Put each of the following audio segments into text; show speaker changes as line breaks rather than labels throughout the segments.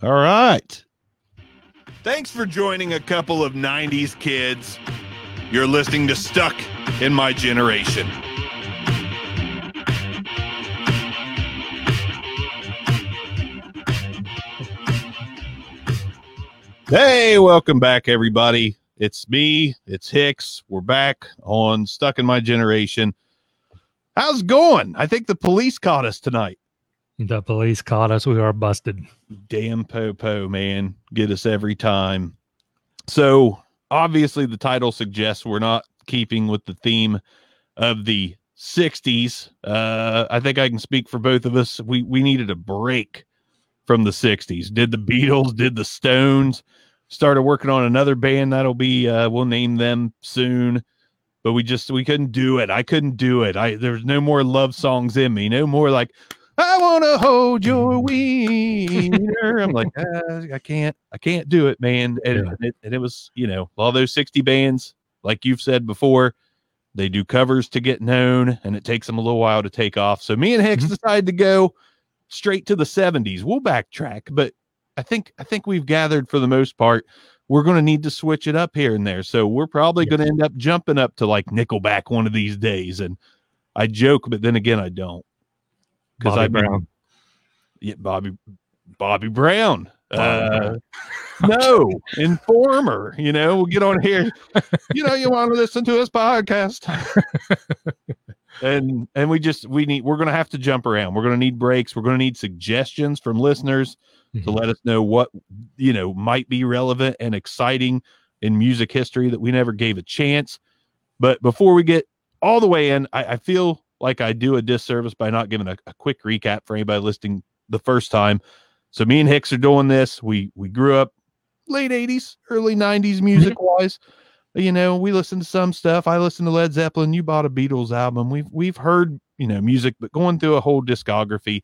All right. Thanks for joining a couple of 90s kids. You're listening to Stuck in My Generation. Hey, welcome back, everybody. It's me, it's Hicks. We're back on Stuck in My Generation. How's it going? I think the police caught us tonight.
The police caught us. We are busted.
Damn popo, man. Get us every time. So, obviously, the title suggests we're not keeping with the theme of the 60s. Uh, I think I can speak for both of us. We, we needed a break from the 60s. Did the Beatles, did the Stones, started working on another band that'll be, uh, we'll name them soon but we just we couldn't do it. I couldn't do it. I there's no more love songs in me. No more like I want to hold your wiener. I'm like, uh, I can't, I can't do it, man. And, yeah. it, and it was, you know, all those 60 bands, like you've said before, they do covers to get known, and it takes them a little while to take off. So me and Hicks mm-hmm. decided to go straight to the 70s. We'll backtrack, but I think I think we've gathered for the most part we're going to need to switch it up here and there. So we're probably yes. going to end up jumping up to like Nickelback one of these days. And I joke, but then again, I don't
because I Brown.
Yeah, Bobby Bobby Brown. Uh, no, informer. You know, we'll get on here. You know, you want to listen to this podcast, and and we just we need we're going to have to jump around. We're going to need breaks. We're going to need suggestions from listeners mm-hmm. to let us know what you know might be relevant and exciting in music history that we never gave a chance. But before we get all the way in, I, I feel like I do a disservice by not giving a, a, quick recap for anybody listening the first time. So me and Hicks are doing this. We we grew up late 80s, early 90s music wise. you know, we listened to some stuff. I listened to Led Zeppelin. You bought a Beatles album. We've we've heard, you know, music, but going through a whole discography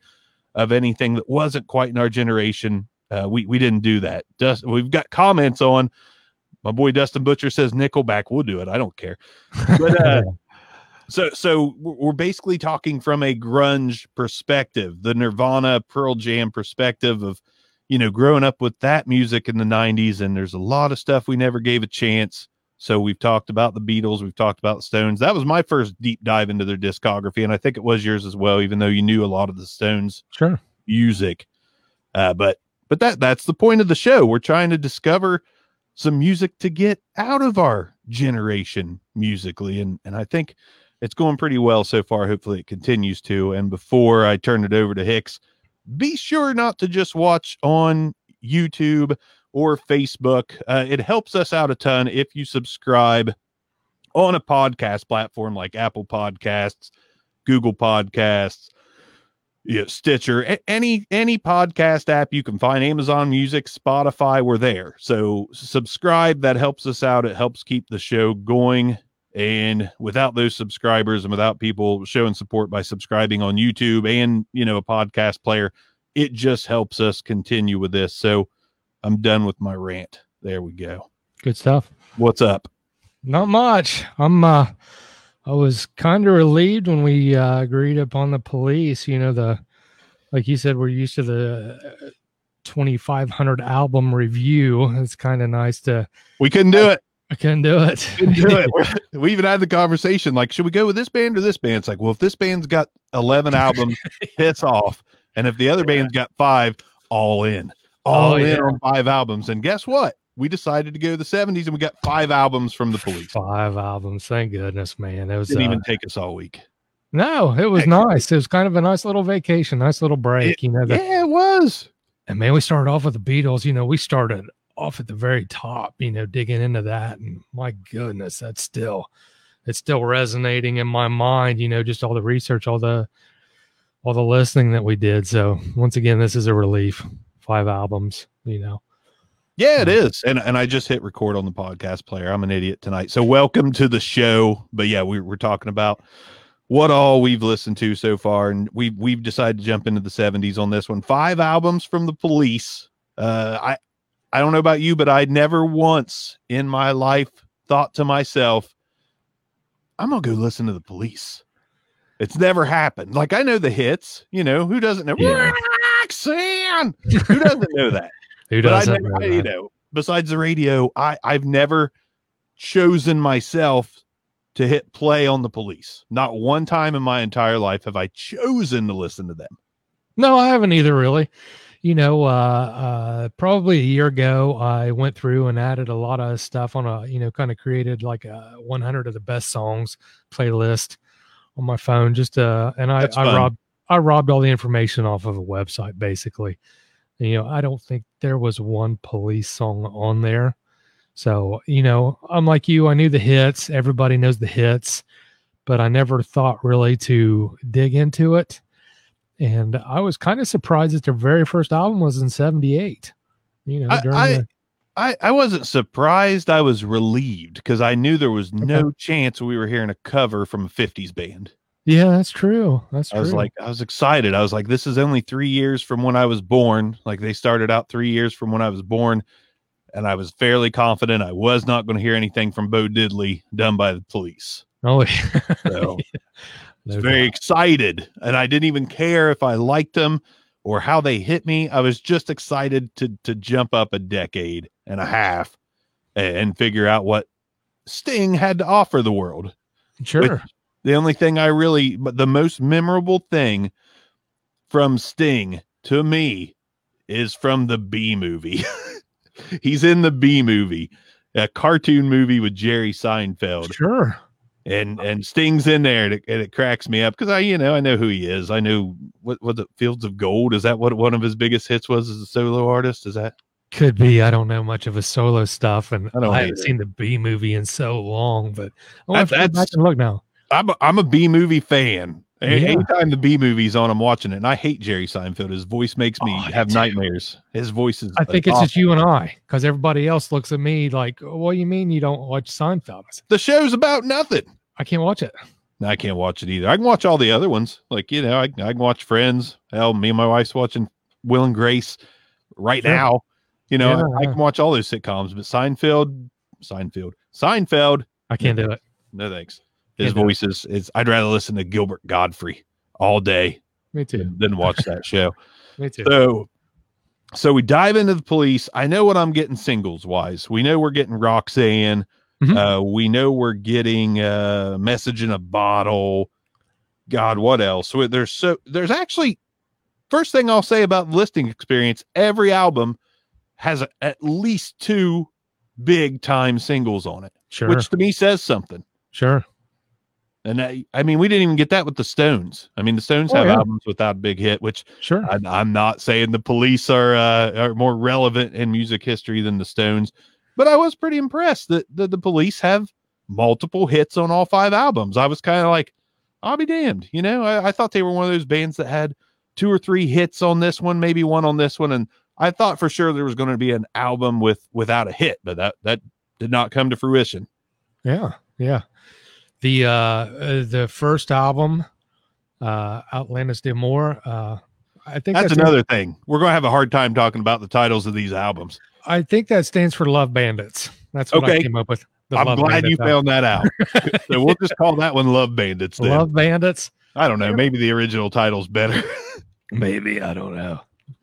of anything that wasn't quite in our generation, uh, we we didn't do that. Dust, we've got comments on my boy Dustin Butcher says Nickelback. We'll do it. I don't care. But uh, so so we're basically talking from a grunge perspective, the Nirvana, Pearl Jam perspective of you know growing up with that music in the 90s and there's a lot of stuff we never gave a chance. So we've talked about the Beatles, we've talked about the Stones. That was my first deep dive into their discography and I think it was yours as well even though you knew a lot of the Stones
sure
music. Uh, but but that that's the point of the show. We're trying to discover some music to get out of our generation musically and and I think it's going pretty well so far. Hopefully, it continues to. And before I turn it over to Hicks, be sure not to just watch on YouTube or Facebook. Uh, it helps us out a ton if you subscribe on a podcast platform like Apple Podcasts, Google Podcasts, Stitcher, any any podcast app you can find, Amazon Music, Spotify, we're there. So subscribe. That helps us out. It helps keep the show going. And without those subscribers and without people showing support by subscribing on YouTube and, you know, a podcast player, it just helps us continue with this. So I'm done with my rant. There we go.
Good stuff.
What's up?
Not much. I'm, uh, I was kind of relieved when we uh, agreed upon the police. You know, the, like you said, we're used to the 2,500 album review. It's kind of nice to.
We couldn't do it.
I couldn't do it. Couldn't do
it. we even had the conversation like, should we go with this band or this band? It's like, well, if this band's got 11 albums, piss off. And if the other band's got five, all in, all oh, in yeah. on five albums. And guess what? We decided to go to the 70s and we got five albums from the police.
Five albums. Thank goodness, man. It was,
didn't uh, even take us all week.
No, it was nice. It was kind of a nice little vacation, nice little break.
It,
you know,
the, yeah, it was.
And man, we started off with the Beatles. You know, we started off at the very top, you know, digging into that. And my goodness, that's still it's still resonating in my mind, you know, just all the research, all the all the listening that we did. So once again, this is a relief. Five albums, you know.
Yeah, it is. And and I just hit record on the podcast player. I'm an idiot tonight. So welcome to the show. But yeah, we, we're talking about what all we've listened to so far. And we've we've decided to jump into the 70s on this one. Five albums from the police. Uh I I don't know about you, but I never once in my life thought to myself, I'm gonna go listen to the police. It's never happened. Like I know the hits, you know, who doesn't know yeah. Roxanne? who doesn't know that?
Who doesn't?
never-
know
you
that?
know, besides the radio, I I've never chosen myself to hit play on the police. Not one time in my entire life have I chosen to listen to them.
No, I haven't either, really. You know, uh, uh, probably a year ago, I went through and added a lot of stuff on a, you know, kind of created like a 100 of the best songs playlist on my phone. Just, uh, and I, I robbed, I robbed all the information off of a website, basically. And, you know, I don't think there was one police song on there. So, you know, I'm like you, I knew the hits. Everybody knows the hits, but I never thought really to dig into it and I was kind of surprised that their very first album was in '78. You know,
I-
during
I-
the,
I, I wasn't surprised. I was relieved because I knew there was no chance we were hearing a cover from a 50s band.
yeah, that's true. That's true.
I
true.
was like, I was excited. I was like, this is only three years from when I was born. Like they started out three years from when I was born. And I was fairly confident I was not going to hear anything from Bo Diddley done by the police.
oh, yeah.
So
No
very
doubt.
excited. And I didn't even care if I liked them or how they hit me. I was just excited to to jump up a decade and a half and, and figure out what Sting had to offer the world.
sure.
The only thing I really, but the most memorable thing from Sting to me is from the Bee Movie. He's in the Bee Movie, a cartoon movie with Jerry Seinfeld
Sure.
And and Sting's in there, and it, and it cracks me up because I, you know, I know who he is. I know what what the Fields of Gold is. That what one of his biggest hits was as a solo artist? Is that
Could be. I don't know much of his solo stuff, and
I
I, haven't seen the Bee Movie in so long. But I have to go back and look now.
I'm a, I'm a Bee Movie fan.
Yeah.
Anytime the Bee Movie's on, I'm watching it. And I hate Jerry Seinfeld. His voice makes me
Oh,
have nightmares. His voice is.
I think it's just you and I, because everybody else looks at me like, "What do you mean you don't watch Seinfeld?" Said,
the show's about nothing.
I can't watch it.
I can't watch it either. I can watch all the other ones. Like, you know, I, I can watch Friends. Hell, me and my wife's watching Will and Grace right
Sure.
now. You know,
Yeah,
I, I can watch all those sitcoms, but Seinfeld, Seinfeld, Seinfeld,
I can't do it.
no thanks. His
it.
voice is, is, I'd rather listen to Gilbert Gottfried all day
Me too.
than, than watch that show.
Me too.
So, so we dive into the police. I know what I'm getting singles wise. We know we're getting Roxanne.
Mhm.
Uh, we know we're getting uh, message in a bottle. God, what else? So there's so there's actually first thing I'll say about the listening experience. Every album has a, at least two big time singles on it,
Sure.
which to me says something.
sure.
And I, I mean, we didn't even get that with the Stones. I mean, the Stones
Oh,
have
yeah.
albums without a big hit, which
Sure.
I, I'm not saying the police are uh, are more relevant in music history than the Stones, but I was pretty impressed that, that the police have multiple hits on all five albums. I was kind of like, I'll be damned. You know, I, I thought they were one of those bands that had two or three hits on this one, maybe one on this one, and I thought for sure there was going to be an album with without a hit, but that that did not come to fruition.
Yeah, yeah. The uh, uh the first album, uh Outlandos d'Amour, uh I think
That's
that's,
another thing. We're going to have a hard time talking about the titles of these albums.
I think that stands for Love Bandits. That's what I
Okay.
came up with. the
I'm
Love
glad you
album.
found that out. so we'll just call that one Love Bandits. Then.
Love Bandits.
I don't know. Maybe the original title's better.
Maybe I don't know.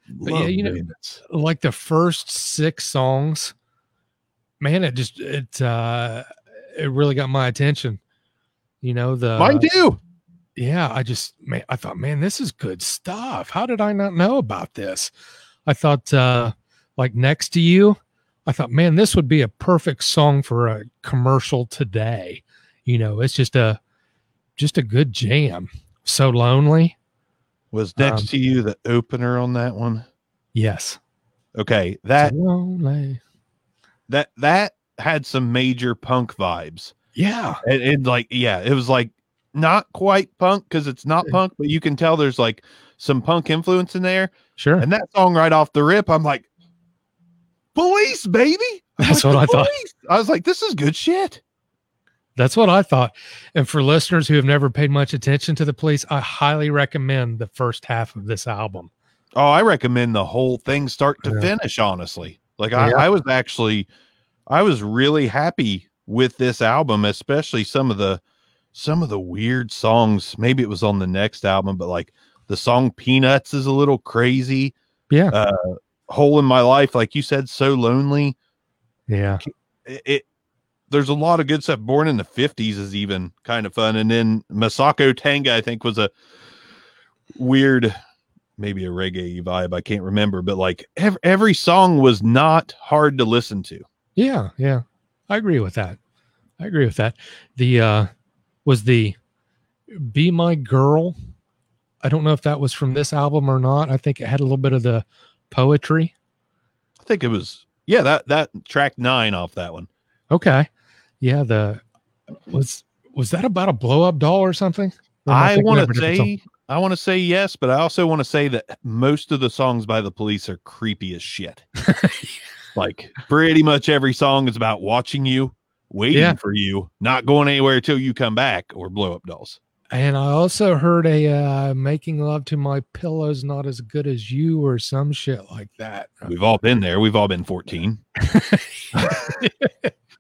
But yeah,
Love
you know-
Bandits.
Like the first six songs, man, it just it uh it really got my attention. You know the
Mine too.
yeah, I just man, I thought, man, this is good stuff. How did I not know about this? I thought, uh, like next to you, I thought, man, this would be a perfect song for a commercial today. You know, it's just a just a good jam. So lonely.
Was next
Um,
to you the opener on that one?
Yes.
Okay, that
so lonely.
that that had some major punk vibes.
Yeah.
And, and like, yeah, it was like not quite punk because it's not punk, but you can tell there's like some punk influence in there.
Sure.
And that song right off the rip, I'm like, police, baby. I'm
That's
like,
what I
"The
thought.
I was like, this is good shit.
That's what I thought. And for listeners who have never paid much attention to the police, I highly recommend the first half of this album.
Oh, I recommend the whole thing start to
Yeah.
finish, honestly. Like I,
Yeah.
I was actually I was really happy with this album, especially some of the some of the weird songs. Maybe it was on the next album, but like the song Peanuts is a little crazy.
Yeah.
Uh hole in my life, like you said, so lonely.
Yeah.
It, it there's a lot of good stuff. Born in the 50s is even kind of fun. And then Masoko Tanga, I think, was a weird, maybe a reggae vibe. I can't remember, but like every, every song was not hard to listen to.
Yeah, yeah. I agree with that. I agree with that. The uh was the Be My Girl. I don't know if that was from this album or not. I think it had a little bit of the poetry.
I think it was, yeah, that, that track nine off that one.
Okay. Yeah, the was was that about a blow up doll or something? Or
I want to
song?
say, I want to say yes, but I also want to say that most of the songs by the police are creepy as shit. like pretty much every song is about watching you, waiting
Yeah.
for you, not going anywhere till you come back, or blow up dolls.
And I also heard a uh, making love to my pillows not as good as you or some shit like that.
We've all been there. We've all been 14.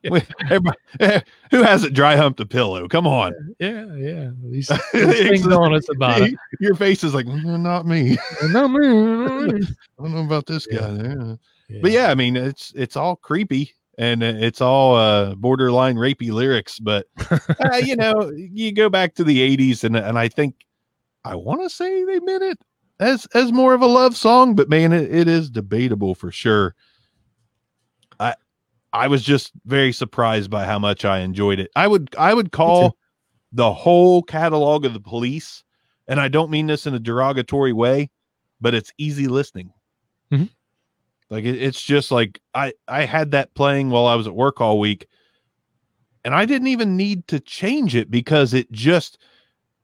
We- everybody- eh, who hasn't dry humped a pillow? Come on.
yeah, yeah. These, things on us about it.
Your face is like, "Mm, not me.
No, man.
I don't know about this
Yeah.
guy. Yeah. But yeah, I mean, it's it's all creepy and it's all uh borderline rapey lyrics. But uh, you know, you go back to the '80s, and and I think I want to say they meant it as as more of a love song, but man, it, it is debatable for sure. I I was just very surprised by how much I enjoyed it. I would I would call the whole catalog of the police, and I don't mean this in a derogatory way, but it's easy listening.
Mhm.
Like it, it's just like I I had that playing while I was at work all week, and I didn't even need to change it because it just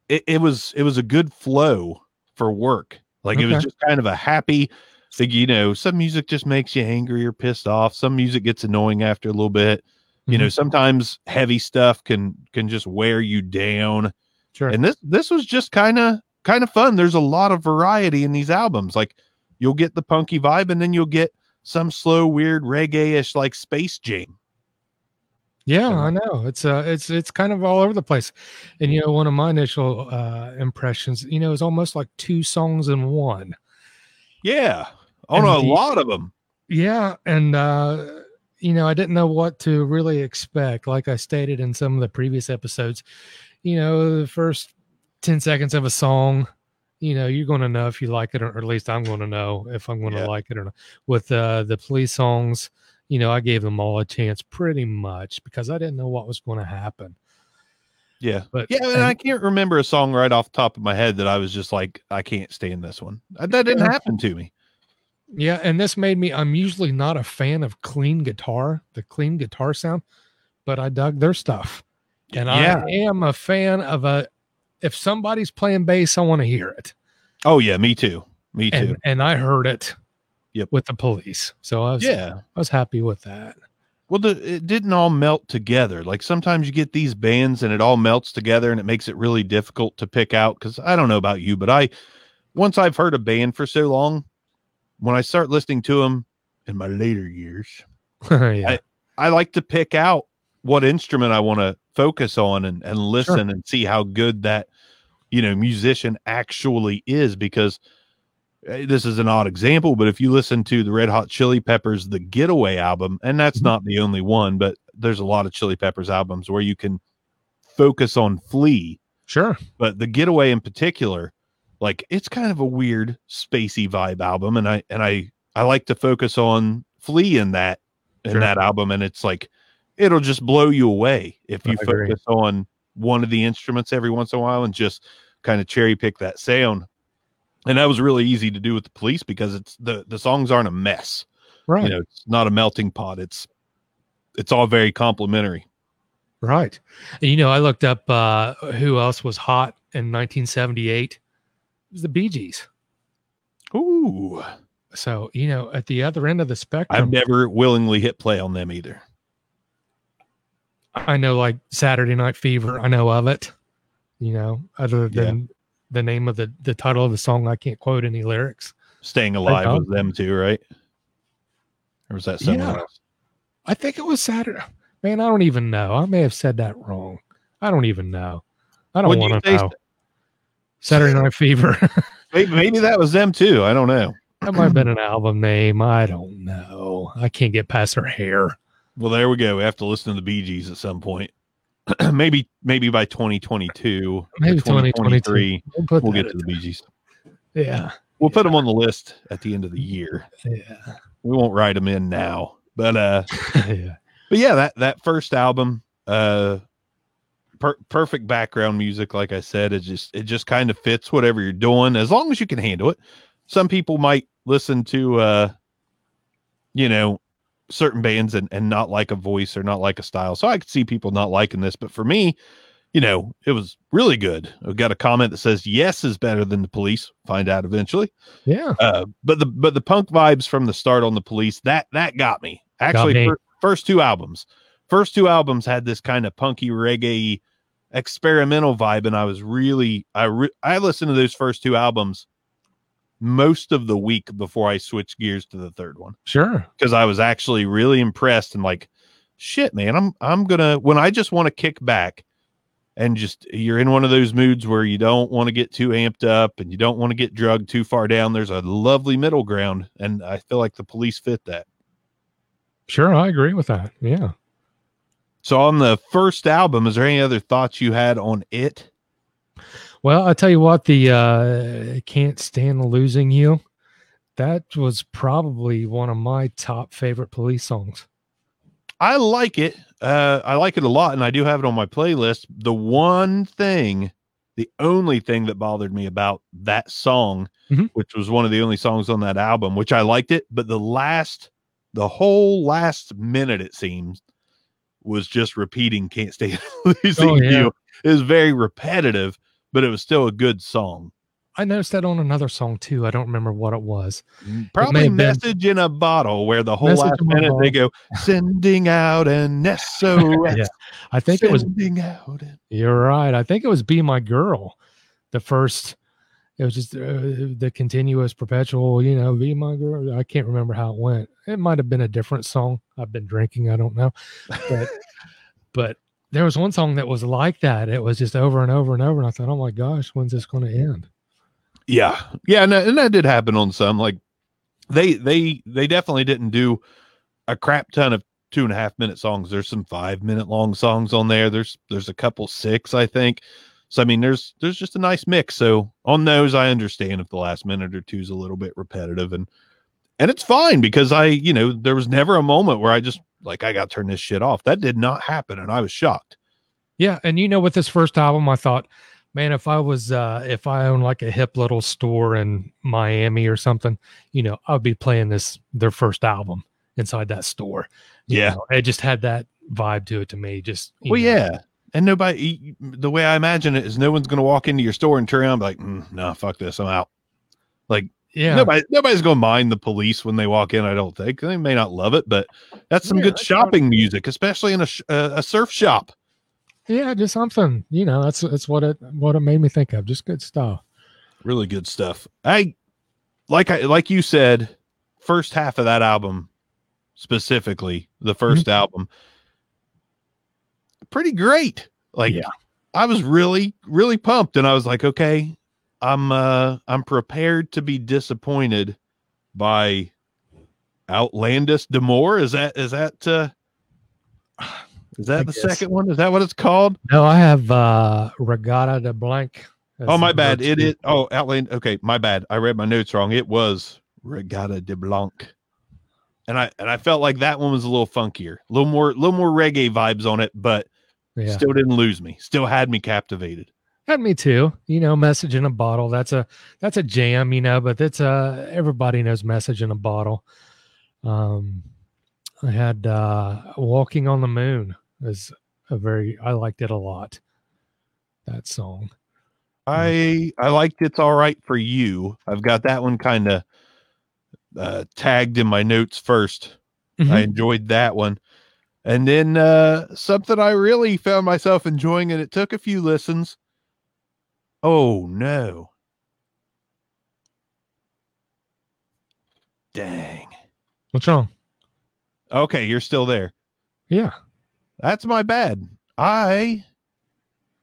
it, it was it was a good flow for work. Like it was just kind of a happy thing, you know. Some music just makes you angry or pissed off. Some music gets annoying after a little bit. You know, mm-hmm. sometimes heavy stuff can can just wear you down.
Sure.
And this this was just kind of kind of fun. There's a lot of variety in these albums. Like you'll get the punky vibe, and then you'll get some slow, weird reggae-ish like space jam.
Yeah,
So-
I know. It's uh it's it's kind of all over the place. And you know, one of my initial uh impressions, you know, is almost like two songs in one.
Yeah. On
And
a
the-
lot of them.
Yeah, and uh you know, I didn't know what to really expect. Like I stated in some of the previous episodes, you know, the first 10 seconds of a song, you know, you're going to know if you like it, or, or at least I'm going to know if I'm going to
Yeah.
like it or not. With uh, the police songs, you know, I gave them all a chance pretty much because I didn't know what was going to happen.
Yeah.
But
Yeah, and
and-
I can't remember a song right off the top of my head that I was just like, I can't stand this one. Uh, That didn't happen to me.
Yeah, and this made me. I'm usually not a fan of clean guitar, the clean guitar sound, but I dug their stuff, and
Yeah.
I am a fan of a. If somebody's playing bass, I want to hear it,
Oh yeah, me too. Me too.
and and I heard it.
Yep.
With the police, so I was
yeah.
I was happy with that.
Well, the, it didn't all melt together. Like sometimes you get these bands and it all melts together and it makes it really difficult to pick out. Cause I don't know about you, but I, once I've heard a band for so long, when I start listening to them in my later years,
yeah,
I like to pick out what instrument I want to focus on and, and listen and see how good that, you know, musician actually is because uh, this is an odd example, but if you listen to the Red Hot Chili Peppers, the Getaway album, and that's
Mhm.
not the only one, but there's a lot of Chili Peppers albums where you can focus on Flea,
sure.
but the Getaway in particular, like it's kind of a weird spacey vibe album, and I and I I like to focus on Flea in that in
Sure.
that album, and it's like it'll just blow you away if you focus on one of the instruments every once in a while and just kind of cherry pick that sound. And that was really easy to do with the police because it's the the songs aren't a mess.
Right,
You know, it's not a melting pot. It's it's all very complimentary.
right. And, you know, I looked up uh who else was hot in 1978. It was the Bee Gees.
Ooh,
So you know, at the other end of the spectrum.
I've never willingly hit play on them either.
I know like Saturday Night Fever. I know of it. You know, other
Yeah.
than the name of the the title of the song, I can't quote any lyrics.
Staying alive was them too, right? Or was that someone
Yeah.
else?
I think it was Saturday. Man, I don't even know. I may have said that wrong. I don't even know. I don't want to know. Saturday Night Fever.
Maybe, maybe that was them too. I don't know.
That might have been an album name. I don't know. I can't get past her hair.
Well, there we go. We have to listen to the Bee Gees at some point. maybe, maybe by 2022,
Maybe 2023.
2023,
We'll,
we'll get to the Bee Gees.
Yeah.
We'll put them on the list at the end of the year.
Yeah.
We won't write them in now, but uh,
yeah.
but yeah, that that first album, uh, per- perfect background music. Like I said, it just it just kind of fits whatever you're doing as long as you can handle it. Some people might listen to, uh, you know, certain bands and and not like a voice or not like a style. So I could see people not liking this, but for me, you know, it was really good. I've got a comment that says yes is better than the police. Find out eventually.
Yeah.
Uh, but the but the punk vibes from the start on the police that that got me. Actually,
me.
fir- first two albums, first two albums had this kind of punky reggae experimental vibe, and I was really I re- I listened to those first two albums most of the week before I switched gears to the third one
Sure.
because I was actually really impressed and like, shit, man, I'm I'm gonna when I just want to kick back and just you're in one of those moods where you don't want to get too amped up and you don't want to get drugged too far down. There's a lovely middle ground, and I feel like the police fit that.
Sure. I agree with that. Yeah.
So on the first album, is there any other thoughts you had on it?
Well, I tell you what, the uh can't stand losing you. That was probably one of my top favorite police songs.
I like it. Uh, I like it a lot, and I do have it on my playlist. The one thing, the only thing that bothered me about that song,
Mhm.
which was one of the only songs on that album, which I liked it, but the last, the whole last minute, it seems, was just repeating "Can't Stand Losing
Oh, yeah.
You." It was very repetitive, but it was still a good song.
I noticed that on another song too. I don't remember what it was.
Probably
have been-
message in a bottle, where the whole last minute they go sending out an SOS.
Yeah. I think it was
sending out an
You're right. I think it was "Be My Girl," the first. It was just uh, the continuous, perpetual. You know, "Be My Girl." I can't remember how it went. It might have been a different song. I've been drinking. I don't know, but but there was one song that was like that. It was just over and over and over, and I thought, "Oh my gosh, when's this going to end?"
Yeah, yeah, and, that- and that did happen on some. Like they they they definitely didn't do a crap ton of two and a half minute songs. There's some five minute long songs on there. There's there's a couple six, I think. So I mean, there's there's just a nice mix. So on those, I understand if the last minute or two is a little bit repetitive, and and it's fine because I you know there was never a moment where I just like I got to turn this shit off. That did not happen, and I was shocked.
Yeah, and you know, with this first album, I thought, man, if I was, uh if I owned like a hip little store in Miami or something, you know, I'd be playing this their first album inside that store. You
Yeah.
know, it just had that vibe to it to me. Just
Well,
know.
yeah. And nobody, the way I imagine it is, no one's going to walk into your store and turn around and be like, mm, "No, fuck this, I'm out." Like
yeah,
nobody, nobody's to mind the police when they walk in. I don't think they may not love it, but that's some
Yeah,
good
that's
shopping music, especially in a sh- uh, a surf shop.
yeah, just something. You know, that's that's what it what it made me think of. Just good stuff.
Really good stuff. I like I like you said, first half of that album, specifically the 1st album, pretty great. Like
Yeah.
I was really, really pumped, and I was like, okay, I'm uh I'm prepared to be disappointed by Outlandish Demore. Is that is that uh is that
I
the
guess.
second one? Is that what it's called?
No, I have uh Regatta de Blanc.
Oh my bad. It is oh Outland. Okay, my bad. I read my notes wrong. It was Regatta de Blanc. And I and I felt like that one was a little funkier, a little more, a little more reggae vibes on it, but
Yeah.
still didn't lose me. Still had me captivated.
And me too. You know, message in a bottle. That's a that's a jam, you know, but it's uh everybody knows message in a bottle. Um I had uh Walking on the Moon is a very I liked it a lot. That song.
I I liked it's all right for you. I've got that one kind of uh, tagged in my notes 1st I
Mhm.
enjoyed that one. And then uh something I really found myself enjoying and it took a few listens. Oh no. Dang.
What's wrong?
Okay, you're still there.
Yeah.
That's my bad. I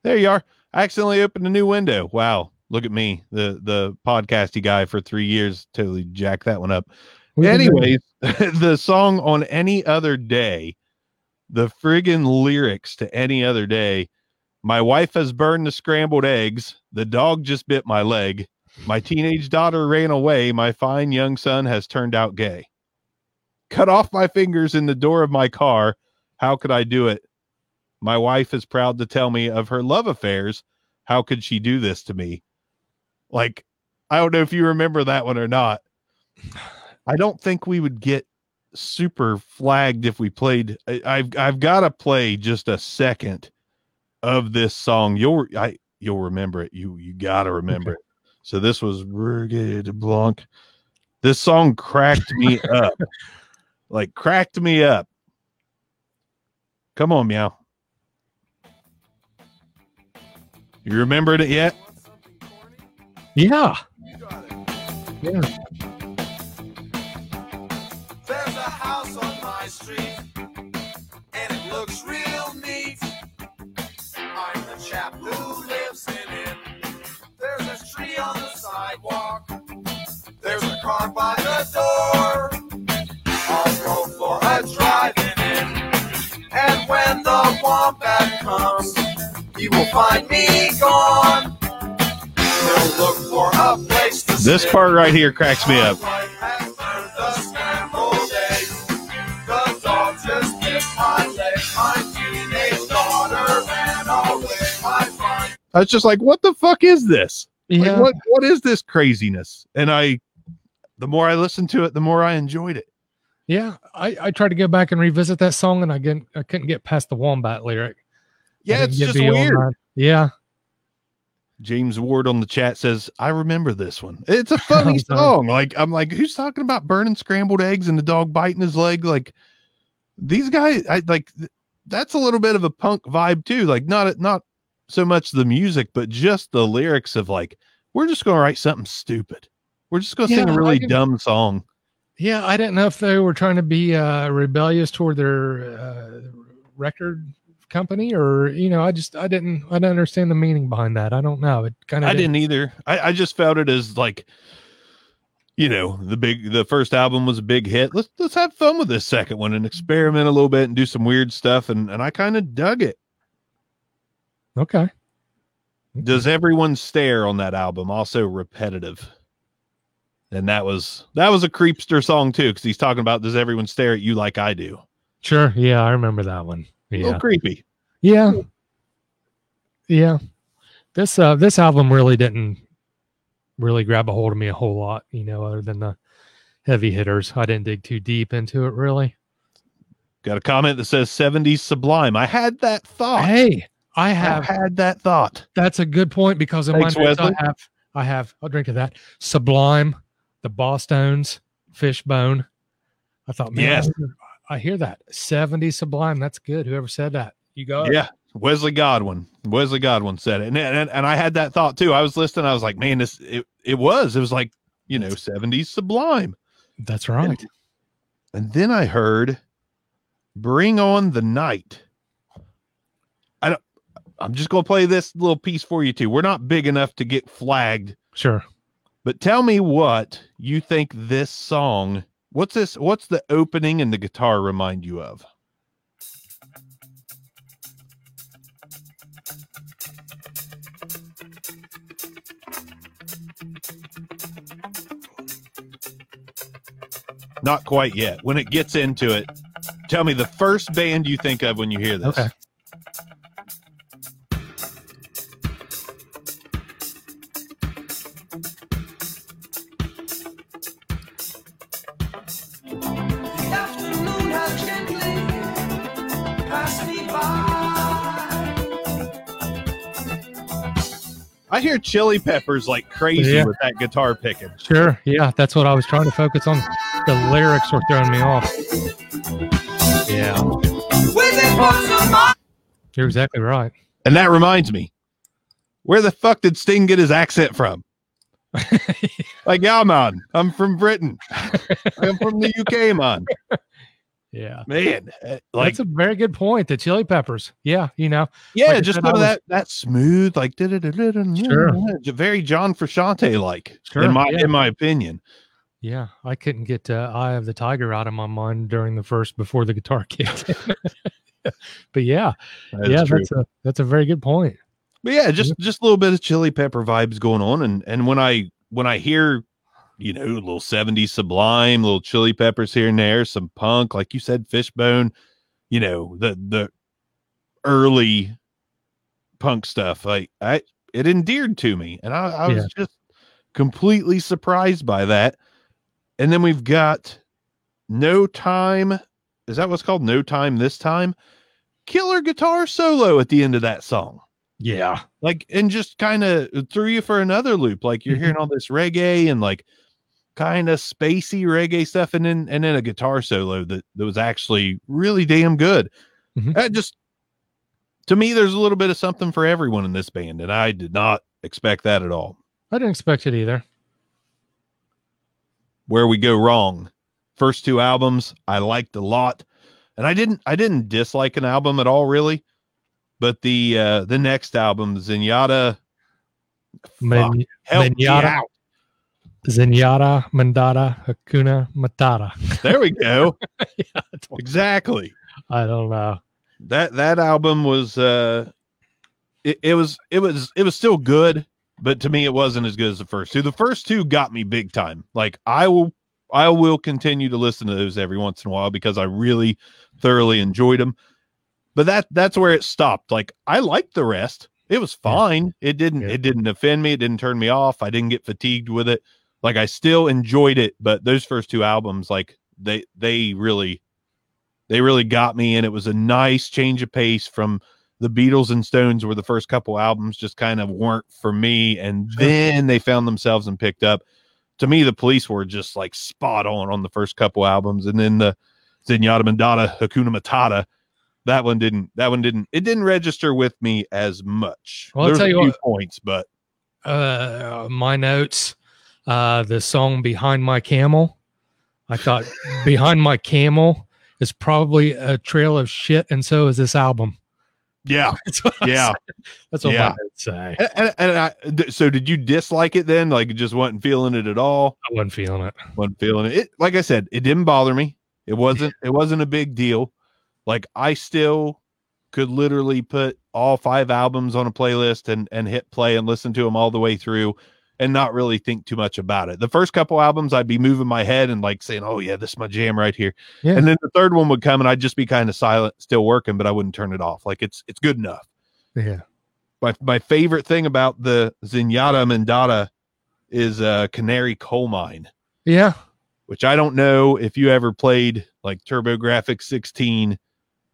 There you are. I accidentally opened a new window. Wow. Look at me, the the podcasty guy for three years, totally jacked that one up.
Doing-
Anyways, the song on any other day, the friggin' lyrics to any other day. My wife has burned the scrambled eggs. The dog just bit my leg. My teenage daughter ran away. My fine young son has turned out gay. Cut off my fingers in the door of my car. How could I do it? My wife is proud to tell me of her love affairs. How could she do this to me? Like, I don't know if you remember that one or not. I don't think we would get super flagged if we played. I, I've I've got to play just a second of this song. You'll I you'll remember it. You you got to remember
Okay.
it. So this was Brigade Blanc. This song cracked me up, like cracked me up. Come on, meow. You remembered it yet?
Yeah. Yeah.
There's a house on my street, by. I'll go for a drive in. And when the wombat comes, he will find me gone. He'll look for a place to
This
sit.
part right here cracks me up.
My wife has burned the scrambled eggs. The dog just bit my leg. My teenage daughter ran away. My fine
I was just like, what the fuck is this? Like, what what is this craziness? And I the more I listened to it, the more I enjoyed it.
Yeah. I, I tried to go back and revisit that song and I get I couldn't get past the wombat lyric.
Yeah, it's just weird.
Yeah.
James Ward on the chat says, I remember this one. It's a funny
oh,
song. Like, I'm like, who's talking about burning scrambled eggs and the dog biting his leg? Like, these guys, I like that's a little bit of a punk vibe too. Like, not not so much the music, but just the lyrics of like, we're just gonna write something stupid. We're just gonna sing a really dumb song.
Yeah. I didn't know if they were trying to be uh, rebellious toward their uh, record company or, you know, I just, I didn't, I didn't understand the meaning behind that. I don't know. It kind of,
I didn't either. I, I just felt it as like, you know, the big the first album was a big hit. Let's let's have fun with this second one and experiment a little bit and do some weird stuff. And and I kind of dug it.
Okay.
Does everyone stare on that album? Also repetitive. And that was that was a creepster song too, because he's talking about does everyone stare at you like I do?
Sure. Yeah. I remember that one.
A
Yeah.
little creepy.
Yeah. Yeah. This uh this album really didn't really grab a hold of me a whole lot, you know, other than the heavy hitters. I didn't dig too deep into it really.
Got a comment that says 70s sublime. I had that thought.
Hey, I
I
have
had that thought.
that's a good point because in
Thanks,
my notes I have I have I'll drink to that. Sublime, the Bosstones, Fishbone. I thought, man,
Yes.
I hear- that. 70 Sublime. That's good. Whoever said that. You go.
Yeah. Wesley Godwin. Wesley Godwin said it. And, and and I had that thought too. I was listening. I was like, man, this it, it was. It was like, you know, 70s sublime.
That's right.
And then I heard Bring on the Night. I don't I'm just gonna play this little piece for you too. We're not big enough to get flagged,
Sure.
But tell me what you think this song. What's this? What's the opening and the guitar remind you of? Not quite yet. When it gets into it, tell me the first band you think of when you hear this.
Okay.
Chili Peppers like crazy
Yeah.
with that guitar picking.
Sure. Yeah, that's what I was trying to focus on. The lyrics were throwing me off. Yeah,
With it was a mind.
you're exactly right.
And that reminds me, where the fuck did Sting get his accent from? Like, yeah, man, I'm from Britain. I'm from the UK, man.
Yeah.
Man, uh, like
That's a very good point. The chili peppers. Yeah. You know,
yeah,
like
just
said,
of
was-
that that smooth, like
Sure.
very John Frusciante like,
Sure,
in my
yeah.
in my opinion.
yeah. I couldn't get uh, Eye of the Tiger out of my mind during the first before the guitar kicked but yeah,
That's
yeah, that's a that's a very good point.
But yeah, just just a little bit of chili pepper vibes going on, and and when I when I hear, you know, a little '70s Sublime, little chili peppers here and there, some punk, like you said, Fishbone, you know, the the early punk stuff, like I it endeared to me, and I, I was
Yeah.
just completely surprised by that. And then we've got No Time. Is that what's called? No Time this time. Killer guitar solo at the end of that song
Yeah.
like and just kind of threw you for another loop like you're
Mhm.
hearing all this reggae and like kind of spacey reggae stuff and then and then a guitar solo that, that was actually really damn good.
Mhm.
that just to me there's a little bit of something for everyone in this band and i did not expect that at all.
I didn't expect it either.
where we go wrong. First two albums i liked a lot. And i didn't i didn't dislike an album at all really. But the uh the next album zenyatta
Men-
helped me out
Zenyatta, Mondatta, Hakuna Matata.
There we go.
yeah,
exactly.
I don't know.
That that album was uh it, it was it was it was still good, but to me it wasn't as good as the first two. The first two got me big time. Like I will I will continue to listen to those every once in a while because I really thoroughly enjoyed them. But that that's where it stopped. Like I liked the rest. It was
Yeah.
fine. It didn't
Yeah.
it didn't offend me. It didn't turn me off. I didn't get fatigued with it. Like I still enjoyed it, but those first two albums like they they really they really got me and it was a nice change of pace from the Beatles and Stones where the first couple albums just kind of weren't for me and then they found themselves and picked up. To me the police were just like spot on on the first couple albums and then the Zenyatta Mondatta Hakuna Matata that one didn't that one didn't it didn't register with me as much.
Well, I'll
There's
tell
a
you
few
what-
points but
Uh, my notes. Uh, the song "Behind My Camel." I thought "Behind My Camel" is probably a trail of shit, and so is this album.
yeah
That's
Yeah.
that's what
Yeah.
my notes say.
and, and, and I, th- so did you dislike it then like just wasn't feeling it at all
I wasn't feeling it.
wasn't feeling it. it. Like I said, it didn't bother me. It wasn't. It wasn't a big deal. Like I still could literally put all five albums on a playlist and and hit play and listen to them all the way through, and not really think too much about it. The first couple albums, I'd be moving my head and like saying, "Oh yeah, this is my jam right here,"
Yeah.
and then the third one would come and I'd just be kind of silent, still working, but I wouldn't turn it off. Like it's it's good enough.
Yeah.
My my favorite thing about the Zenyatta Mondatta is uh, Canary Coal Mine
Yeah.
which I don't know if you ever played like TurboGrafx 16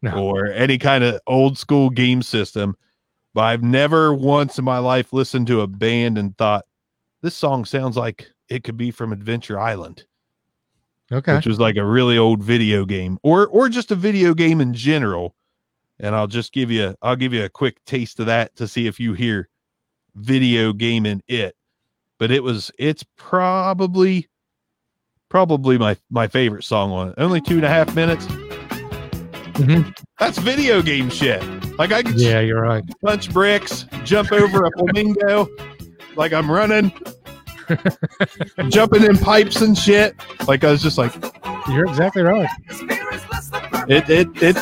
No.
or any kind of old school game system, but I've never once in my life listened to a band and thought this song sounds like it could be from Adventure Island,
Okay.
which was like a really old video game or or just a video game in general. And I'll just give you I'll give you a quick taste of that to see if you hear video game in it. But it was it's probably probably my my favorite song on it. Only two and a half minutes.
Mhm.
That's video game shit. Like I could
Yeah, you're right.
punch bricks, jump over a flamingo, like I'm running, jumping in pipes and shit. Like I was just like
You're exactly right.
it it it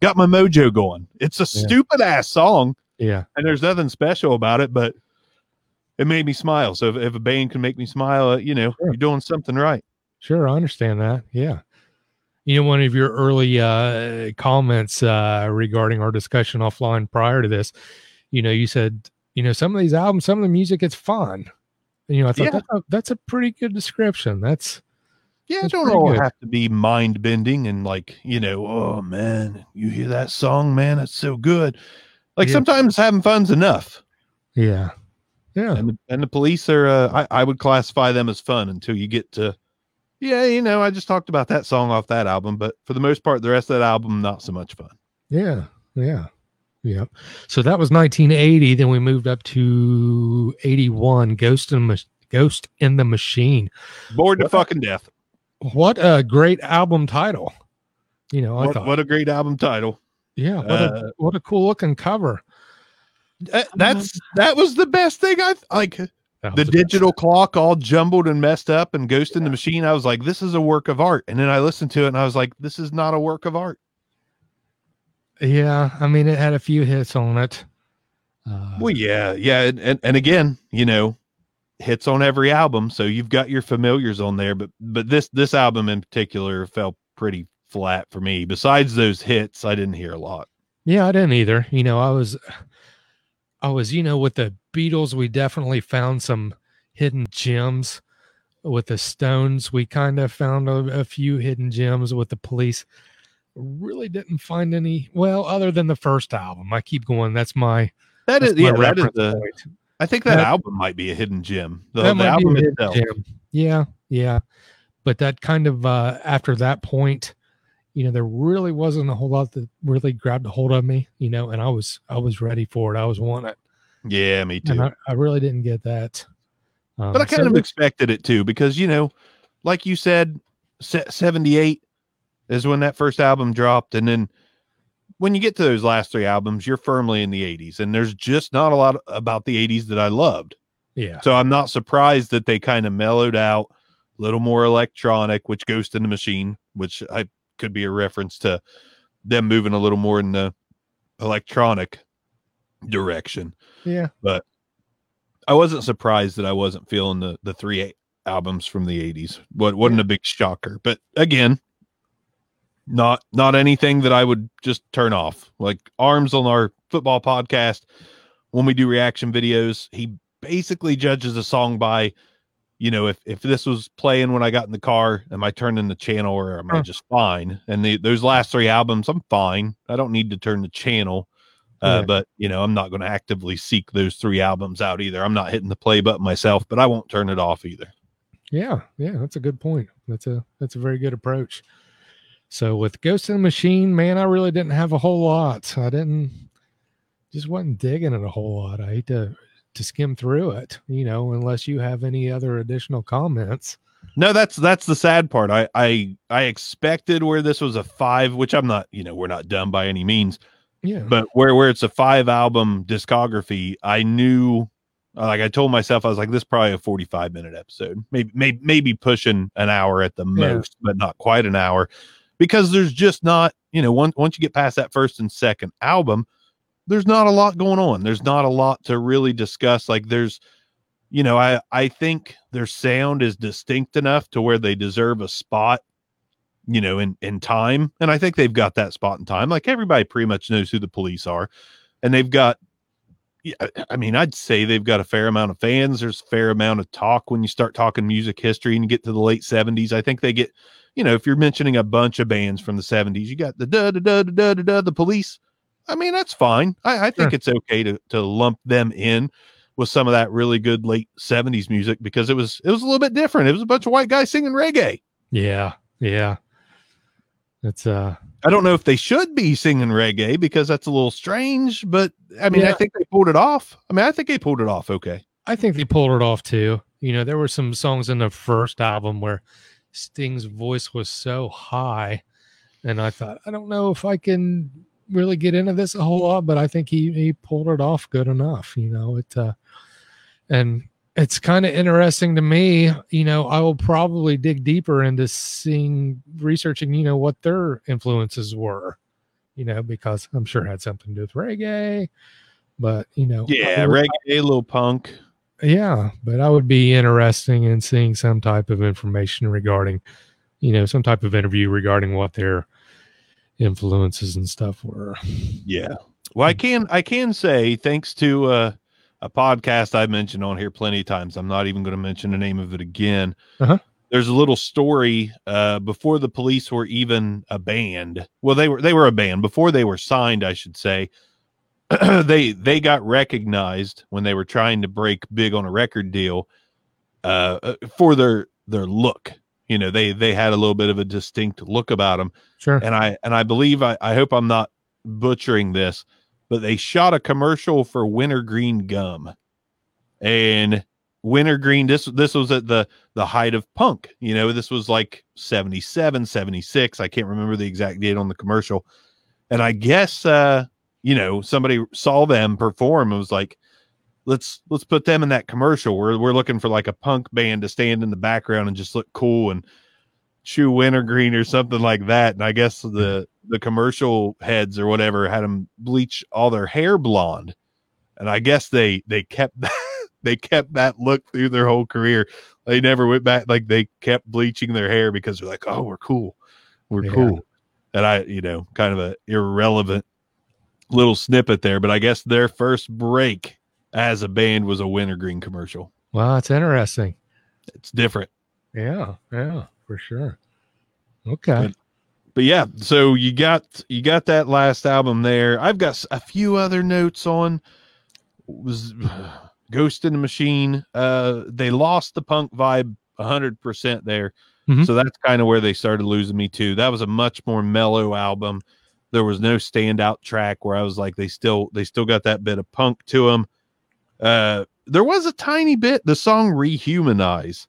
got my mojo going. It's a
Yeah.
stupid ass song,
Yeah.
and there's nothing special about it, but it made me smile. So if, if a band can make me smile, uh, you know,
Sure.
you're doing something right.
Sure, I understand that. Yeah. You know, one of your early uh, comments uh, regarding our discussion offline prior to this, you know, you said, you know, some of these albums, some of the music, it's fun. And, you know, I thought
Yeah.
that's, a, that's a pretty good description. That's
Yeah, it
That's
don't all
good.
have to be mind bending and like, you know, oh man, you hear that song, man, it's so good. Like
Yeah.
sometimes having fun's enough.
yeah, yeah,
And the, and the police are uh, I, I would classify them as fun until you get to yeah, you know, I just talked about that song off that album, but for the most part, the rest of that album, not so much fun.
yeah, yeah, yeah. So that was 1980. Then we moved up to 81. Ghost in the Ghost in the Machine.
Bored to
What?
fucking death.
what a great album title. You know, I
What,
thought,
what a great album title.
yeah, what,
uh,
a, what a cool looking cover.
Uh, that's that was the best thing I like.
That
the digital clock all jumbled and messed up and ghost in the machine i was like this is a work of art and then i listened to it and i was like this is not a work of art
Yeah, I mean, it had a few hits on it. Uh,
well yeah yeah and, and, and again you know hits on every album so you've got your familiars on there but but this this album in particular fell pretty flat for me besides those hits i didn't hear a lot
Yeah, I didn't either. You know, I was, I was, you know, with the Beatles, we definitely found some hidden gems. With the Stones, we kind of found a, a few hidden gems. With the Police, really didn't find any. Well, other than the first album, I keep going. That's my,
that
that's
is
my
yeah that is
reference
the
point.
i think that,
That-
album might be a hidden gem the,
That
the album itself
gem. Yeah, yeah. But that kind of uh after that point, you know, there really wasn't a whole lot that really grabbed a hold of me, you know, and I was I was ready for it. I was wanting it.
yeah me too
And I, I really didn't get that. Um,
but I kind
so
of expected it too because you know, like you said, seventy eight is when that first album dropped, and then when you get to those last three albums, you're firmly in the eighties, and there's just not a lot about the eighties that I loved.
yeah.
So I'm not surprised that they kind of mellowed out, a little more electronic, which Ghost in the Machine, which I could be a reference to them moving a little more in the electronic direction.
Yeah.
But I wasn't surprised that I wasn't feeling the the three albums from the 80s. What wasn't a big shocker. But again, not not anything that I would just turn off. Like Arms on our football podcast when we do reaction videos, he basically judges a song by you know, if if this was playing when I got in the car, am I turning the channel or am I just fine? And the, those last three albums, I'm fine. I don't need to turn the channel. Uh,
Yeah.
But you know, I'm not going to actively seek those three albums out either. I'm not hitting the play button myself, but I won't turn it off either.
Yeah, yeah, that's a good point. That's a that's a very good approach. So with Ghost in the Machine, man, I really didn't have a whole lot. I didn't just wasn't digging it a whole lot. I hate to to skim through it, you know, unless you have any other additional comments.
No, that's that's the sad part. I I I expected where this was a five, which I'm not. You know, we're not done by any means.
Yeah.
But where where it's a five album discography, I knew. Like I told myself, I was like, "This is probably a forty-five minute episode, maybe, maybe, maybe pushing an hour at the
Yeah.
most, but not quite an hour, because there's just not, you know, once once you get past that first and second album, there's not a lot going on. There's not a lot to really discuss. Like there's, you know, I I think their sound is distinct enough to where they deserve a spot, you know, in in time, and I think they've got that spot in time. Like everybody pretty much knows who the police are, and they've got. I mean, I'd say they've got a fair amount of fans. There's a fair amount of talk when you start talking music history and you get to the late 70s. I think they get, you know, if you're mentioning a bunch of bands from the 70s, you got the da da da da da da, the police. I mean, that's fine. I, I think
Sure.
it's okay to to lump them in with some of that really good late 70s music because it was it was a little bit different. It was a bunch of white guys singing reggae.
Yeah. Yeah. It's uh
I don't know if they should be singing reggae because that's a little strange, but I mean, I think they pulled it off. I mean, I think they pulled it off okay.
I think they pulled it off too. You know, there were some songs in the first album where Sting's voice was so high, and I thought, I don't know if I can really get into this a whole lot, but I think he he pulled it off good enough. You know, it uh, and it's kind of interesting to me. You know, I will probably dig deeper into seeing researching. You know, what their influences were. You know, because I'm sure it had something to do with reggae. But you know,
Yeah,
would-
reggae, a little punk.
Yeah, but I would be interesting in seeing some type of information regarding, you know, some type of interview regarding what their influences and stuff were.
Yeah. Well, I can I can say thanks to uh, a podcast I mentioned on here plenty of times. I'm not even going to mention the name of it again.
Uh-huh.
There's a little story uh, before the police were even a band. Well, they were they were a band before they were signed, I should say. they they got recognized when they were trying to break big on a record deal uh, uh, for their their look. You know, they they had a little bit of a distinct look about them
Sure.
and I and I believe I, I hope I'm not butchering this, but they shot a commercial for wintergreen gum, and wintergreen this this was at the the height of punk. You know this was like 77 76 i can't remember the exact date on the commercial. And i guess uh you know somebody saw them perform and was like let's let's put them in that commercial we're, we're looking for like a punk band to stand in the background and just look cool and chew wintergreen or something like that and i guess the mm-hmm. the commercial heads or whatever had them bleach all their hair blonde and i guess they they kept that, they kept that look through their whole career. They never went back. Like they kept bleaching their hair because they're like, oh, we're cool, we're
Yeah.
cool. And I, you know, kind of a irrelevant little snippet there, but I guess their first break as a band was a wintergreen commercial.
Wow, it's interesting.
It's different,
Yeah, yeah, for sure. Okay.
But- but yeah. So you got you got that last album there. I've got a few other notes on was Ghost in the Machine. Uh, they lost the punk vibe hundred percent there.
Mhm.
So that's kind of where they started losing me too. That was a much more mellow album. There was no standout track where I was like, they still they still got that bit of punk to them. Uh, there was a tiny bit. The song "Rehumanize"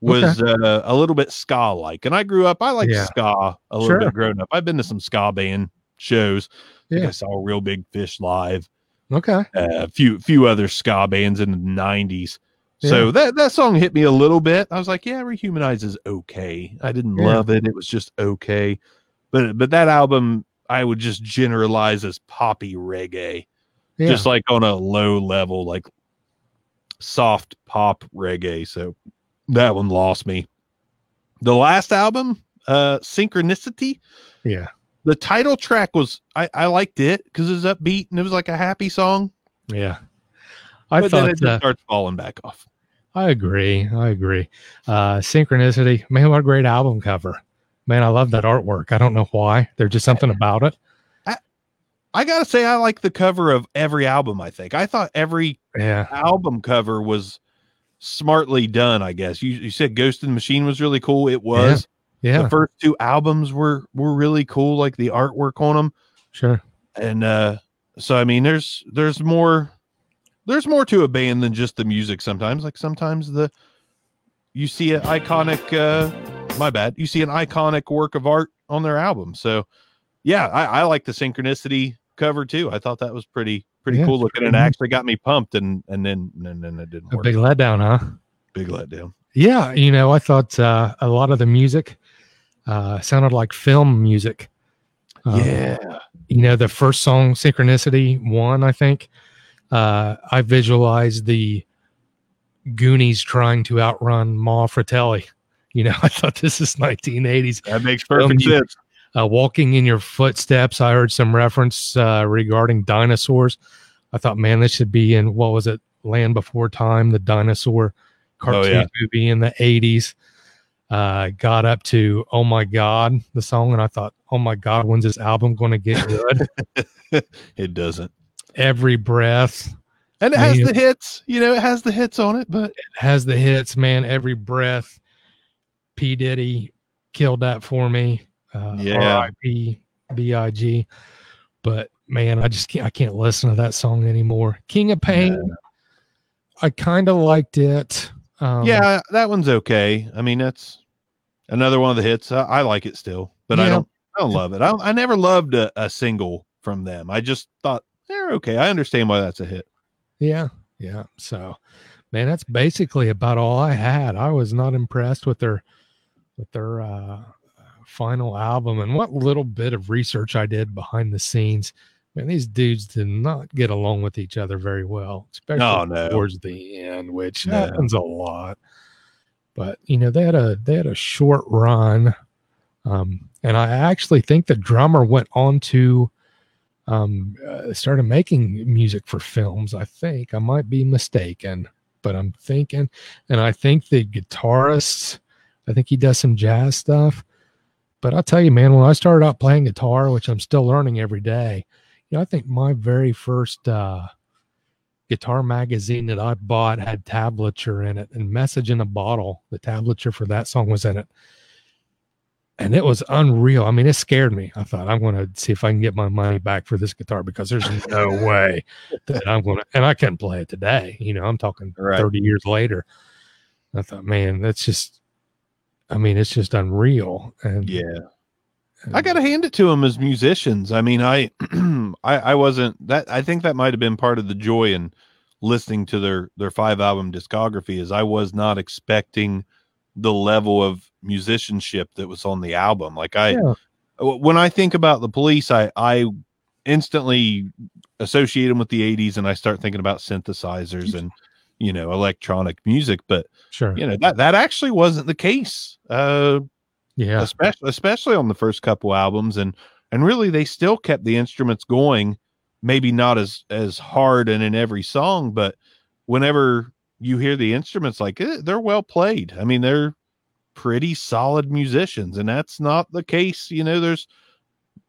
was uh, a little bit ska like, and I grew up. I like
Yeah.
ska a little
Sure.
bit growing up. I've been to some ska band shows. I
Yeah.
I saw Reel Big Fish live
Okay.
a few few other ska bands in the 90s so
Yeah.
that that song hit me a little bit i was like yeah rehumanize is okay i didn't
Yeah.
love it it was just okay but but that album i would just generalize as poppy reggae
Yeah.
just like on a low level like soft pop reggae so that one lost me the last album uh synchronicity
yeah.
the title track was i i liked it because it was upbeat and it was like a happy song
Yeah. I
but then
thought
it
uh,
starts falling back off.
I agree. I agree. Uh Synchronicity, man, what a great album cover. Man, I love that artwork. I don't know why. There's just something about it.
I gotta say, I like the cover of every album. I think I thought every
Yeah.
album cover was smartly done. I guess you, you said Ghost in the Machine was really cool. It was.
Yeah.
The first two albums were were really cool, like the artwork on them.
Sure.
And uh so I mean, there's there's more there's more to a band than just the music. Sometimes, like sometimes the you see an iconic. uh My bad. You see an iconic work of art on their album. So yeah, I, I like the synchronicity cover too. I thought that was pretty pretty
Yeah,
cool looking and it
mhm.
actually got me pumped and and then and then it didn't
A
work.
big letdown, huh?
Big letdown.
Yeah, you know, I thought uh, a lot of the music uh, sounded like film music. Uh,
yeah.
you know, the first song, Synchronicity One, I think. Uh, I visualized the Goonies trying to outrun Ma Fratelli. You know, I thought this is 1980s.
That makes perfect sense.
Uh, walking in your footsteps. I heard some reference uh, regarding dinosaurs. I thought, man, this should be in what was it, Land Before Time, the dinosaur cartoon
yeah.
movie in the 80s. Uh, got up to Oh My God, the song, and I thought, Oh my God, when's this album going to get good?
It doesn't.
Every breath
And it has
Man.
the hits, you know, it has the hits on it, but it
has the hits, man. Every breath. P. Diddy killed that for me. Uh,
Yeah.
R.I.P. B.I.G. But man, I just can't. I can't listen to that song anymore. King of Pain. I kind of liked it. Um,
yeah, that one's okay. I mean, that's another one of the hits. I, I like it still, but I don't. I don't love it. I, I never loved a, a single from them. I just thought they're okay. I understand why that's a hit.
Yeah, yeah. So, man, that's basically about all I had. I was not impressed with their with their uh, final album and what little bit of research I did behind the scenes. Man, these dudes did not get along with each other very well, especially
Oh, no.
towards the end, which
No.
happens a lot. But you know, they had a they had a short run, um, and I actually think the drummer went on to um, uh, started making music for films. I think I might be mistaken, but I'm thinking, and I think the guitarist, I think he does some jazz stuff. But I'll tell you, man, when I started out playing guitar, which I'm still learning every day, you know, I think my very first uh, guitar magazine that I bought had tablature in it and message in a bottle. The tablature for that song was in it. and it was unreal. I mean, it scared me. I thought I'm going to see if I can get my money back for this guitar because there's no way that I'm going to, and I couldn't play it today. You know, I'm talking
Right.
30 years later. I thought, man, that's just, I mean, it's just unreal. And
Yeah. I got to hand it to them as musicians. I mean, I, I, I wasn't that. I think that might have been part of the joy in listening to their their five album discography. Is I was not expecting the level of musicianship that was on the album. Like I,
Yeah.
when I think about the police, I I instantly associate them with the '80s, and I start thinking about synthesizers and you know electronic music. But
sure.
you know that that actually wasn't the case. Uh,
Yeah.
especially especially on the first couple albums and and really they still kept the instruments going maybe not as as hard and in every song but whenever you hear the instruments like eh, they're well played i mean they're pretty solid musicians and that's not the case you know there's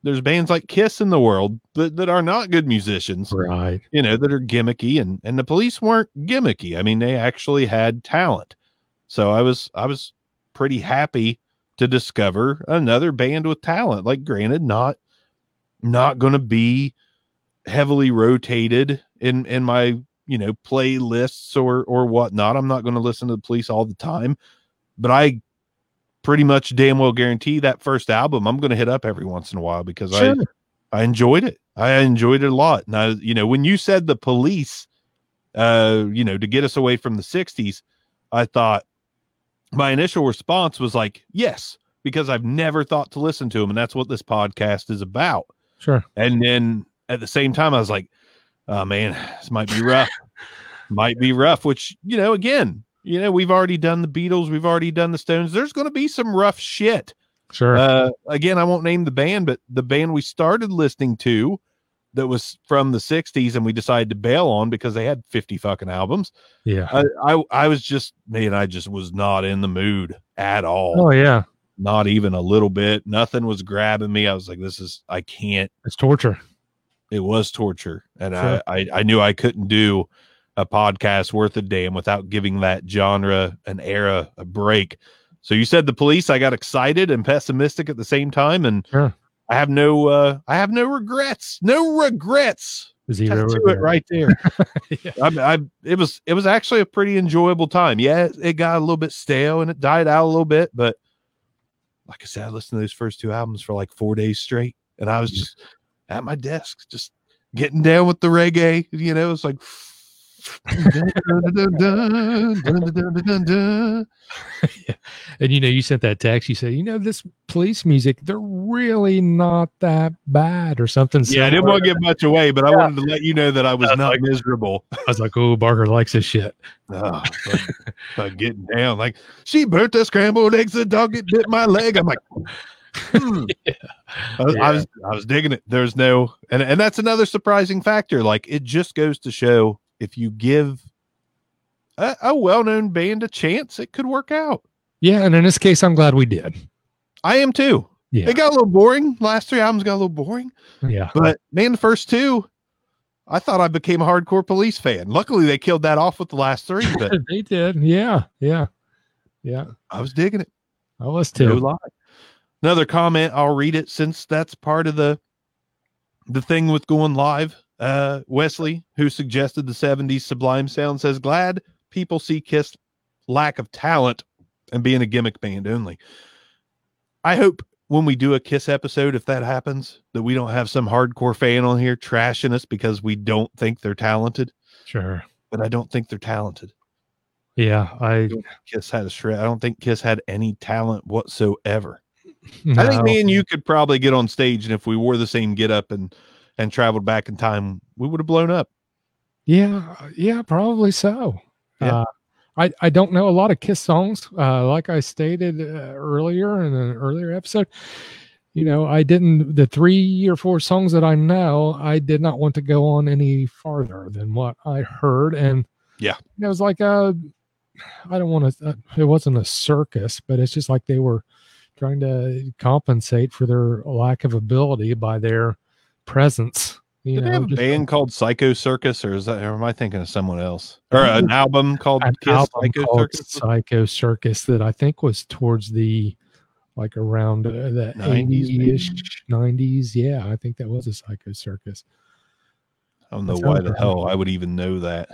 there's bands like kiss in the world that, that are not good musicians
Right.
you know that are gimmicky and and the police weren't gimmicky. I mean they actually had talent. So i was i was pretty happy to discover another band with talent. Like granted not not going to be heavily rotated in in my you know playlists or or whatnot. I'm not going to listen to the police all the time but i pretty much damn well guarantee that first album i'm going to hit up every once in a while because i
Sure.
I enjoyed it. I enjoyed it a lot. And I, you know, when you said the police, uh, you know, to get us away from the 60s, I thought my initial response was like, yes, because I've never thought to listen to them. And that's what this podcast is about.
Sure.
And then at the same time, I was like, oh man, this might be rough. might be rough, which, you know, again, you know, we've already done the Beatles, we've already done the Stones. There's going to be some rough shit.
Sure.
Uh, again, I won't name the band, but the band we started listening to that was from the 60s and we decided to bail on because they had 50 fucking albums.
yeah.
I, I, I was just, man, I just was not in the mood at all.
Oh, yeah.
Not even a little bit. Nothing was grabbing me. I was like, this is, I can't.
It's torture.
It was torture. And
Sure.
I, I, I knew I couldn't do a podcast worth a damn without giving that genre an era a break. So you said the police, I got excited and pessimistic at the same time. And
Sure.
I have no uh I have no regrets. No regrets.
Zero.
Tattoo it right there.
Yeah.
I, I it was it was actually a pretty enjoyable time. Yeah, it, it got a little bit stale and it died out a little bit, but like I said, I listened to those first two albums for like four days straight, and I was just at my desk, just getting down with the reggae. You know, it's like.
And you know, you sent that text. You said, you know, this police music, they're really not that bad, or something.
Yeah, I didn't
similar.
want to give much away, but I wanted to let you know that I was
That's
not
like-
miserable.
I was like, oh, Barker likes this shit.
Oh, but, but getting down like she burnt the scrambled eggs. The dog it bit my leg. I'm like, hmm. I, was, I was I was digging it. There's no and and that's another surprising factor. Like it just goes to show if you give a, a well-known band a chance, it could work out.
Yeah, and in this case, I'm glad we did.
I am too.
Yeah,
It got a little boring. Last three albums got a little boring,
yeah,
but man, the first two. I thought I became a hardcore police fan. Luckily, they killed that off with the last three, but
they did. Yeah, yeah, yeah.
I was digging it.
I was
No
too.
lie. Another comment, I'll read it since that's part of the the thing with going live. Uh Wesley, who suggested the 70s sublime sound, says glad people see Kiss lack of talent and being a gimmick band only. I hope when we do a Kiss episode, if that happens, that we don't have some hardcore fan on here trashing us because we don't think they're talented.
Sure.
But I don't think they're talented.
Yeah, I.
Kiss had a shred. I don't think Kiss had any talent whatsoever. I think me and you could probably get on stage, and if we wore the same get up and and traveled back in time, we would have blown up.
Yeah, yeah, probably so.
Yeah.
Uh, I I don't know a lot of Kiss songs. Uh, like I stated uh, earlier in an earlier episode, you know, I didn't the three or four songs that I know. I did not want to go on any farther than what I heard, and
Yeah.
it was like a. I don't want to. Uh, it wasn't a circus, but it's just like they were trying to compensate for their lack of ability by their presence. You
Did they have a band called Psycho Circus, or is that? Or am I thinking of someone else? Or an album called
an
Kiss
album
Psycho
called
Circus?
Psycho Circus that I think was towards the like around uh, the
90s,
80s, 90s. Yeah, I think that was a Psycho Circus.
I don't know
That
why the hell I would even know that.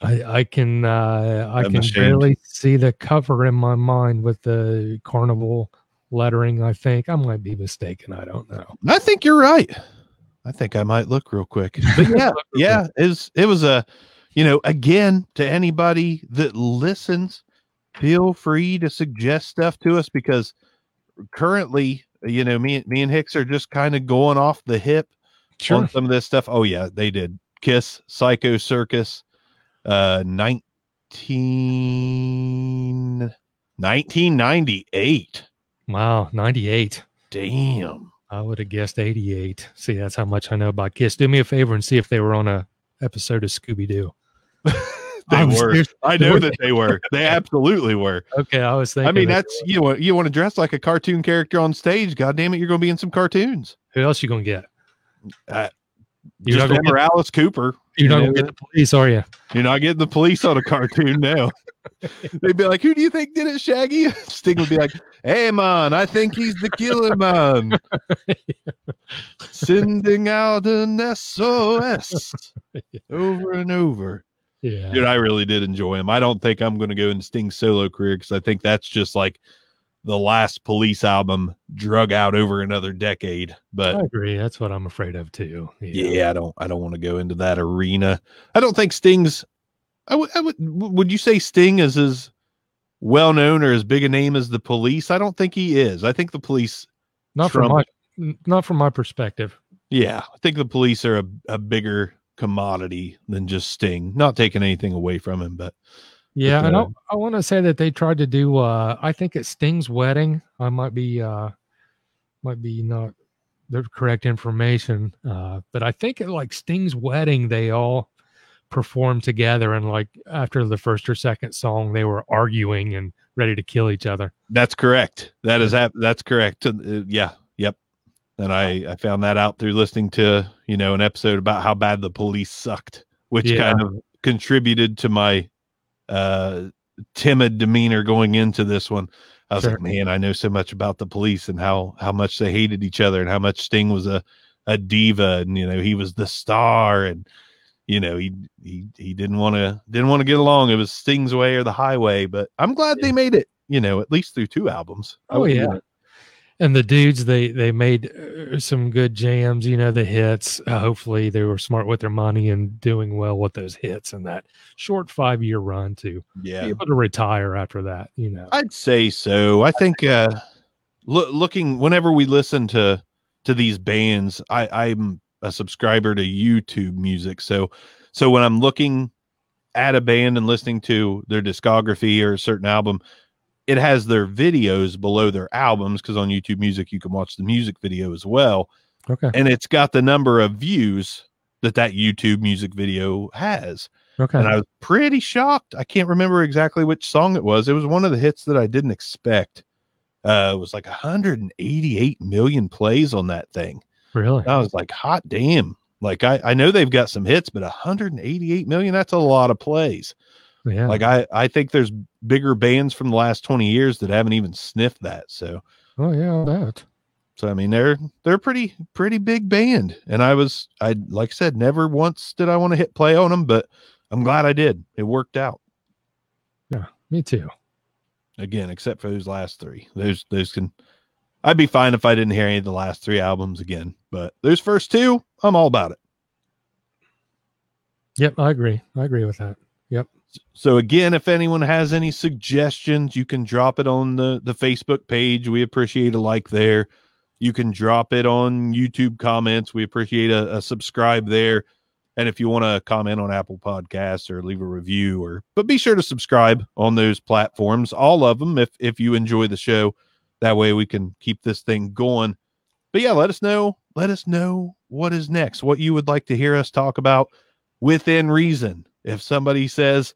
I, I can uh, I
I'm
can
ashamed.
barely see the cover in my mind with the carnival lettering. I think I might be mistaken. I don't know.
I think you're right. I think I might look real quick. But yeah, yeah, it was it was a you know, again, to anybody that listens, feel free to suggest stuff to us because currently, you know, me me and Hicks are just kind of going off the hip on some of this stuff. Oh yeah, they did. Kiss, Psycho Circus, uh 19 1998.
Wow, 98.
Damn.
I would have guessed 88. See, that's how much I know about Kiss. Do me a favor and see if they were on a episode of Scooby Doo.
They
I
were.
serious-
I know that they were. They absolutely were.
Okay, I was thinking.
I mean, that's you want you want to dress like a cartoon character on stage. God damn it, you're going to be in some cartoons.
who else you gonna get?
Uh,
You're
Just
not gonna
Emma Alice Cooper.
You're not
you
gonna get the police, are you?
You're not getting the police on a cartoon now. They'd be like, "Who do you think did it, Shaggy?" Sting would be like, "Hey, man, I think he's the killer man." Sending out an SOS over and over.
Yeah.
Dude, I really did enjoy him. I don't think I'm going to go into Sting's solo career because I think that's just like the last police album drug out over another decade. But
I agree. That's what I'm afraid of too.
yeah, I don't I don't want to go into that arena. I don't think Sting's I would I would would you say Sting is as well known or as big a name as the police? I don't think he is. I think the police
Not from my not from my perspective.
yeah, I think the police are a, a bigger commodity than just Sting. Not taking anything away from him, but
Yeah, and
uh,
I, I want to say that they tried to do. uh I think at Sting's wedding, I might be uh might be not the correct information, uh but I think at like Sting's wedding, they all performed together, and like after the first or second song, they were arguing and ready to kill each other.
That's correct. That is that. that's correct. Uh, yeah, yep. And I I found that out through listening to you know an episode about how bad the police sucked, which
Yeah.
kind of contributed to my uh timid demeanor going into this one. I was
Sure.
like, man, I know so much about the police and how how much they hated each other and how much Sting was a a diva and you know he was the star and you know he he he didn't want to didn't want to get along. It was Sting's way or the highway. But I'm glad they made it. You know, at least through two albums.
Oh, yeah. And the dudes they they made uh, some good jams you know the hits uh, hopefully they were smart with their money and doing well with those hits and that short five year run to be
yeah.
able to retire after that you know
I'd say so. I think uh loo- looking whenever we listen to to these bands, I I'm a subscriber to YouTube music. So so when I'm looking at a band and listening to their discography or a certain album, it has their videos below their albums because on YouTube music you can watch the music video as well
okay
and it's got the number of views that that YouTube music video has
okay
and I was pretty shocked. I can't remember exactly which song it was. It was one of the hits that I didn't expect. Uh, it was like 188 million plays on that thing.
really
I was like, hot damn. Like I, I know they've got some hits, but 188 million, that's a lot of plays.
yeah
Like I, I think there's bigger bands from the last 20 years that haven't even sniffed that. So
oh yeah that
so I mean they're they're a pretty pretty big band. And I was I like I said, never once did I want to hit play on them, but I'm glad I did. It worked out.
yeah me too
again, except for those last three. Those those can I'd be fine if I didn't hear any of the last three albums again. But those first two, I'm all about it.
yep i agree i agree with that
So again, if anyone has any suggestions, you can drop it on the the Facebook page. We appreciate a like there. You can drop it on YouTube comments. We appreciate a, a subscribe there. And if you want to comment on Apple Podcasts or leave a review or but be sure to subscribe on those platforms, all of them if if you enjoy the show. That way we can keep this thing going. But yeah, let us know. Let us know what is next, what you would like to hear us talk about within reason. If somebody says,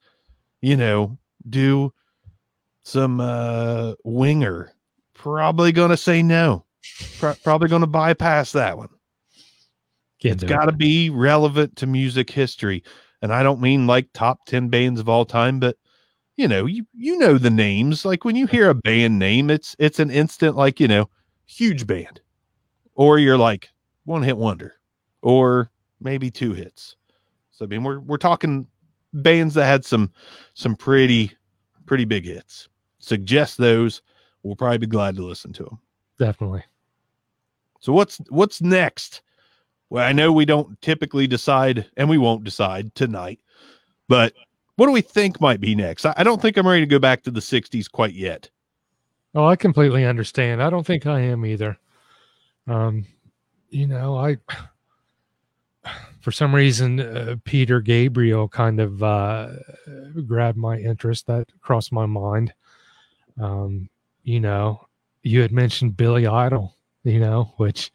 you know, do some uh winger, probably gonna say no. Pro- probably gonna bypass that one.
Can't
It's got to
it.
be relevant to music history. And I don't mean like top 10 bands of all time, but you know, you you know the names. Like when you hear a band name, it's it's an instant like, you know, huge band. Or you're like one hit wonder or maybe two hits. So I mean we're we're talking bands that had some some pretty pretty big hits. Suggest those. We'll probably be glad to listen to them.
Definitely.
So what's what's next? Well, I know we don't typically decide, and we won't decide tonight, but what do we think might be next? I, I don't think I'm ready to go back to the 60s quite yet.
Oh, I completely understand. I don't think I am either. Um, you know, I for some reason uh, Peter Gabriel kind of uh, grabbed my interest. That crossed my mind. Um, you know, you had mentioned Billy Idol. You know, which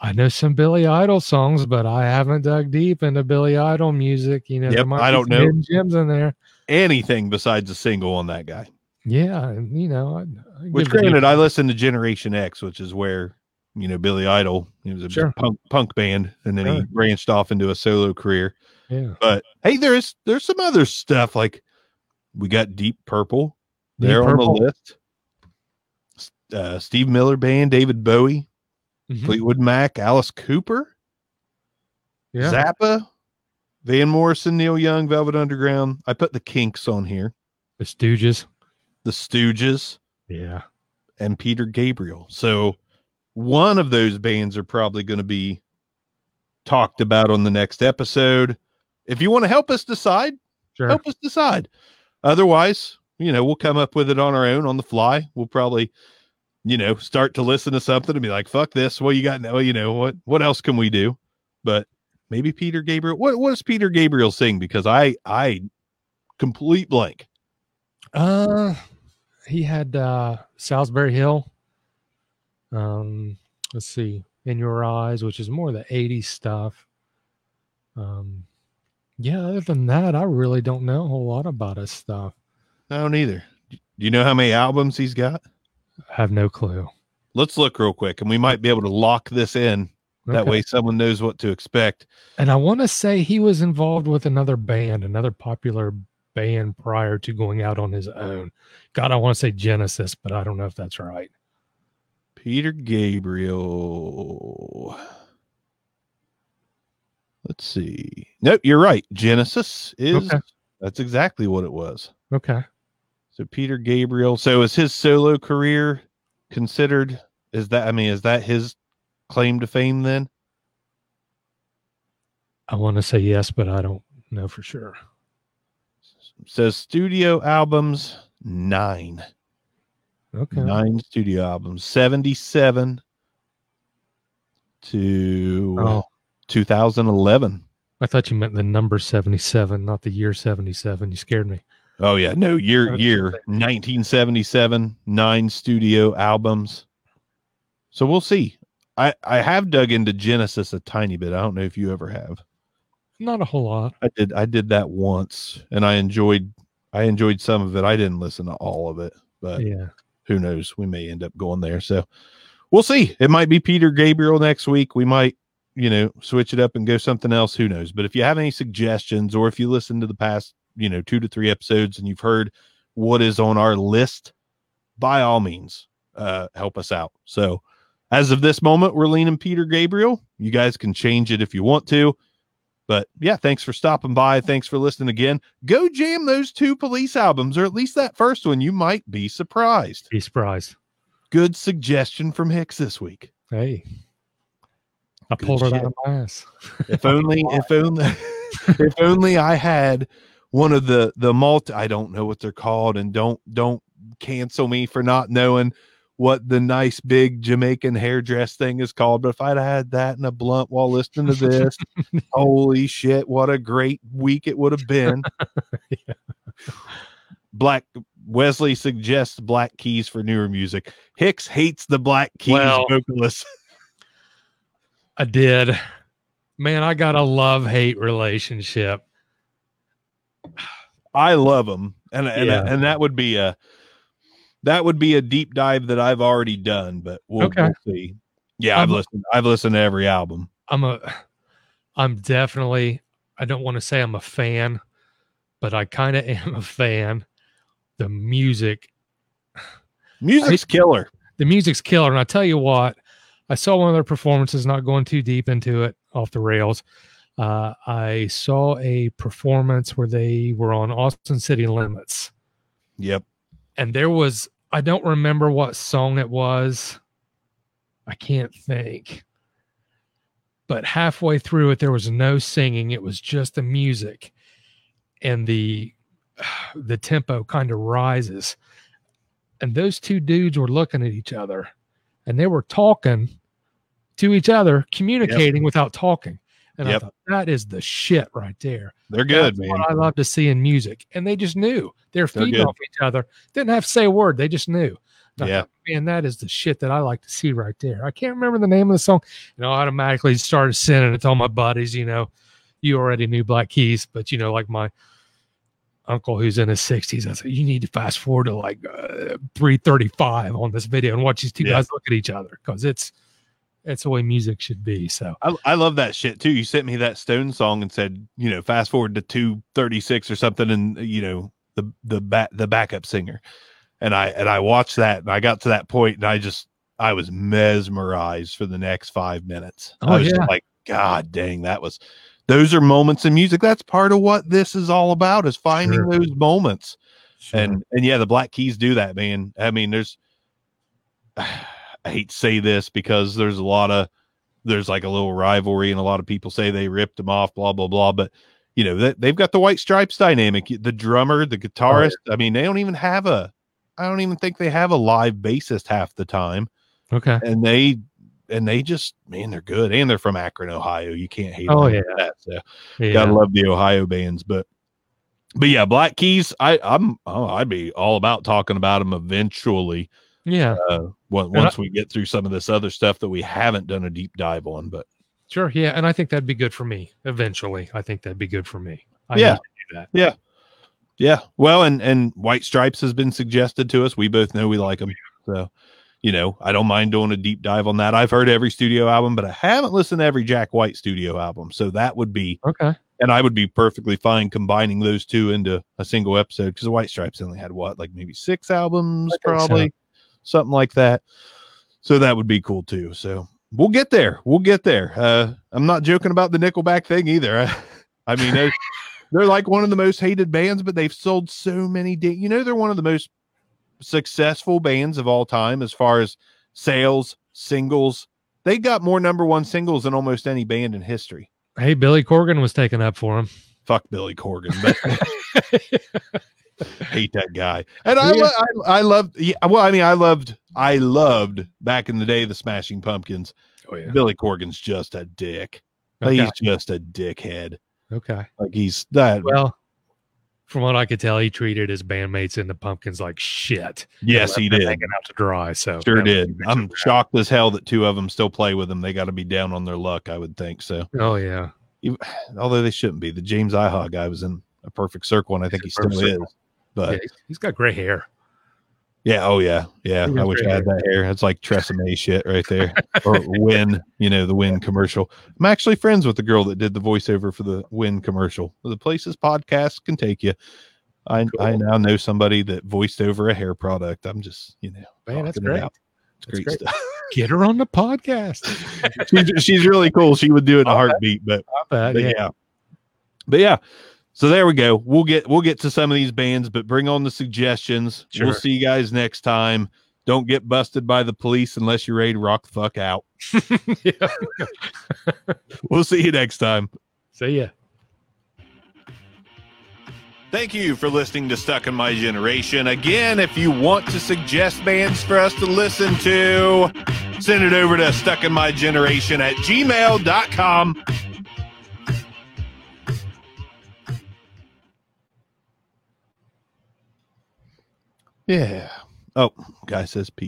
I know some Billy Idol songs, but I haven't dug deep into Billy Idol music. You know,
Yep, I don't know.
gems in there.
Anything besides a single on that guy.
Yeah, you know, I, I
Which, granted, I listened to Generation X, which is where you know Billy Idol. He was a
Sure.
punk punk band, and then he branched off into a solo career.
yeah,
But hey, there's there's some other stuff like we got Deep Purple
Deep
there on the list. Uh, Steve Miller Band, David Bowie,
Mhm.
Fleetwood Mac, Alice Cooper,
yeah,
Zappa, Van Morrison, Neil Young, Velvet Underground. I put the Kinks on here,
the Stooges.
the Stooges,
Yeah,
and Peter Gabriel. So one of those bands are probably going to be talked about on the next episode. If you want to help us decide,
sure.
help us decide. Otherwise, you know, we'll come up with it on our own on the fly. We'll probably, you know, start to listen to something and be like, fuck this. Well, you got no, you know, what what else can we do? But maybe Peter Gabriel. What what does Peter Gabriel sing? Because I I complete blank.
Uh, he had uh Solsbury Hill. Um, let's see, In Your Eyes, which is more the '80s stuff. Um, yeah. Other than that, I really don't know a whole lot about his stuff.
I don't either. Do you know how many albums he's got?
I have no clue.
Let's look real quick and we might be able to lock this in. That
Okay.
way someone knows what to expect.
And I want to say he was involved with another band, another popular band prior to going out on his own. God, I want to say Genesis, but I don't know if that's right.
Peter Gabriel. Let's see. Nope, you're right. Genesis is
Okay.
that's exactly what it was.
Okay.
So Peter Gabriel. So is his solo career considered? Is that I mean, is that his claim to fame then?
I want to say yes, but I don't know for sure.
Says studio albums nine.
Okay.
Nine studio albums. 77 to
Oh,
2011.
I thought you meant the number 77, not the year 77. You scared me.
Oh yeah, no year year 1977, nine studio albums. So we'll see. I I have dug into Genesis a tiny bit. I don't know if you ever have.
Not a whole lot.
I did I did that once and I enjoyed I enjoyed some of it. I didn't listen to all of it, but
Yeah.
Who knows? We may end up going there. So we'll see. It might be Peter Gabriel next week. We might, you know, switch it up and go something else. Who knows? But if you have any suggestions or if you listen to the past, you know, two to three episodes and you've heard what is on our list, by all means, uh, help us out. So as of this moment, we're leaning Peter Gabriel. You guys can change it if you want to. But yeah, thanks for stopping by. Thanks for listening again. Go jam those two police albums, or at least that first one. You might be surprised
Be surprised.
good suggestion from Hicks this week.
Hey. I
Good
pulled it out of my ass.
If only, if only, if only I had one of the the multi. I don't know what they're called, and don't don't cancel me for not knowing what the nice big Jamaican hairdress thing is called. But if I'd had that in a blunt while listening to this, holy shit, what a great week it would have been.
Yeah.
Black Wesley suggests black keys for newer music. Hicks hates the black keys
Well-
vocalist.
I did. Man, I got a love hate relationship.
I love them, and and
Yeah.
and that would be a that would be a deep dive that I've already done, but we'll,
Okay.
we'll see. Yeah, I've
Um,
listened. I've listened to every album.
I'm a I'm definitely I don't want to say I'm a fan, but I kind of am a fan the music
Music's killer.
the music's killer. And I tell you what, I saw one of their performances, not going too deep into it off the rails. Uh, I saw a performance where they were on Austin City Limits,
Yep.
And there was, I don't remember what song it was. I can't think. But halfway through it, there was no singing, it was just the music. And the the tempo kind of rises and those two dudes were looking at each other and they were talking to each other communicating without talking and i thought that is the shit right there
They're good,
That's
man.
what i love to see in music and they just knew they're
They're
feeding
good.
off each other didn't have to say a word they just knew And
Yeah.
thought, man that is the shit that i like to see right there i can't remember the name of the song and i automatically started sending it to all my buddies you know you already knew black keys but you know like my uncle who's in his 60s. I said, you need to fast forward to like uh, 335 on this video and watch these two
Yeah.
guys look at each other because it's it's the way music should be. So
I, I love that shit too. You sent me that Stone song and said, you know, fast forward to two thirty six or something, and uh, you know the the back the backup singer, and I and I watched that and I got to that point and I just I was mesmerized for the next five minutes.
Oh,
I was
yeah.
like, God dang, that was. Those are moments in music. That's part of what this is all about is finding
Sure.
those moments.
sure.
And and yeah, the Black Keys do that, man. I mean, there's I hate to say this because there's a lot of there's like a little rivalry and a lot of people say they ripped them off, blah blah blah. But you know, they, they've got the white stripes dynamic. The drummer, the oh, guitarist. I mean, they don't even have a I don't even think they have a live bassist half the time.
okay.
And they and they just man, they're good. And they're from Akron, Ohio. You can't hate
Oh, yeah.
that. So
Yeah.
gotta love the Ohio bands, but but yeah, Black Keys. I I'm oh, I'd be all about talking about them eventually.
Yeah.
Uh, once,
I-
we get through some of this other stuff that we haven't done a deep dive on, but
Sure. Yeah. And I think that'd be good for me eventually. I think that'd be good for me. I
Yeah.
need to do that.
yeah, well, and and White Stripes has been suggested to us. We both know we like them, so you know I don't mind doing a deep dive on that. I've heard every studio album, but I haven't listened to every Jack White studio album, so that would be
Okay.
and I would be perfectly fine combining those two into a single episode because the White Stripes only had what, like maybe six albums,
probably. so.
Something like that. So that would be cool too. So we'll get there. We'll get there. Uh, I'm not joking about the Nickelback thing either. I I mean, they, they're like one of the most hated bands, but they've sold so many. You know, they're one of the most successful bands of all time as far as sales, singles. They got more number one singles than almost any band in history.
Hey, Billy Corgan was taken up for him.
Fuck Billy Corgan, but hate that guy. And I,
Yeah.
I, I loved. Yeah, well, I mean, I loved, I loved back in the day the Smashing Pumpkins.
oh, yeah.
Billy Corgan's just a dick.
Okay.
He's just a dickhead.
okay.
Like he's that.
Well, from what I could tell, he treated his bandmates in the Pumpkins like shit.
yes, he did.
Hanging out to dry. So
Sure did. I'm shocked as hell that two of them still play with him. They got to be down on their luck, I would think. So,
Oh yeah.
although they shouldn't be. The James Iha guy was in a perfect circle, and I think he still
Perfect
is. But
yeah, he's- got gray hair.
Yeah. Oh, yeah. Yeah. I wish I had that hair. It's like Tresemme shit right there. or Wen, you know, the Wen commercial. I'm actually friends with the girl that did the voiceover for the Wen commercial. The places podcasts can take you. I I now know somebody that voiced over a hair product. I'm just, you know,
Man, that's great.
out. It's
That's
great, stuff.
Get her on the podcast.
she's, she's really cool. She would do it in a heartbeat, but
Uh,
but
yeah.
yeah. But yeah. So there we go. We'll get we'll get to some of these bands, but bring on the suggestions. We'll see you guys next time. Don't get busted by the police unless you're ready to rock the fuck out.
yeah.
We'll see you next time.
See ya.
Thank you for listening to Stuck in My Generation. Again, if you want to suggest bands for us to listen to, send it over to stuckinmygeneration at gmail.com. Yeah. Oh, guy says peace.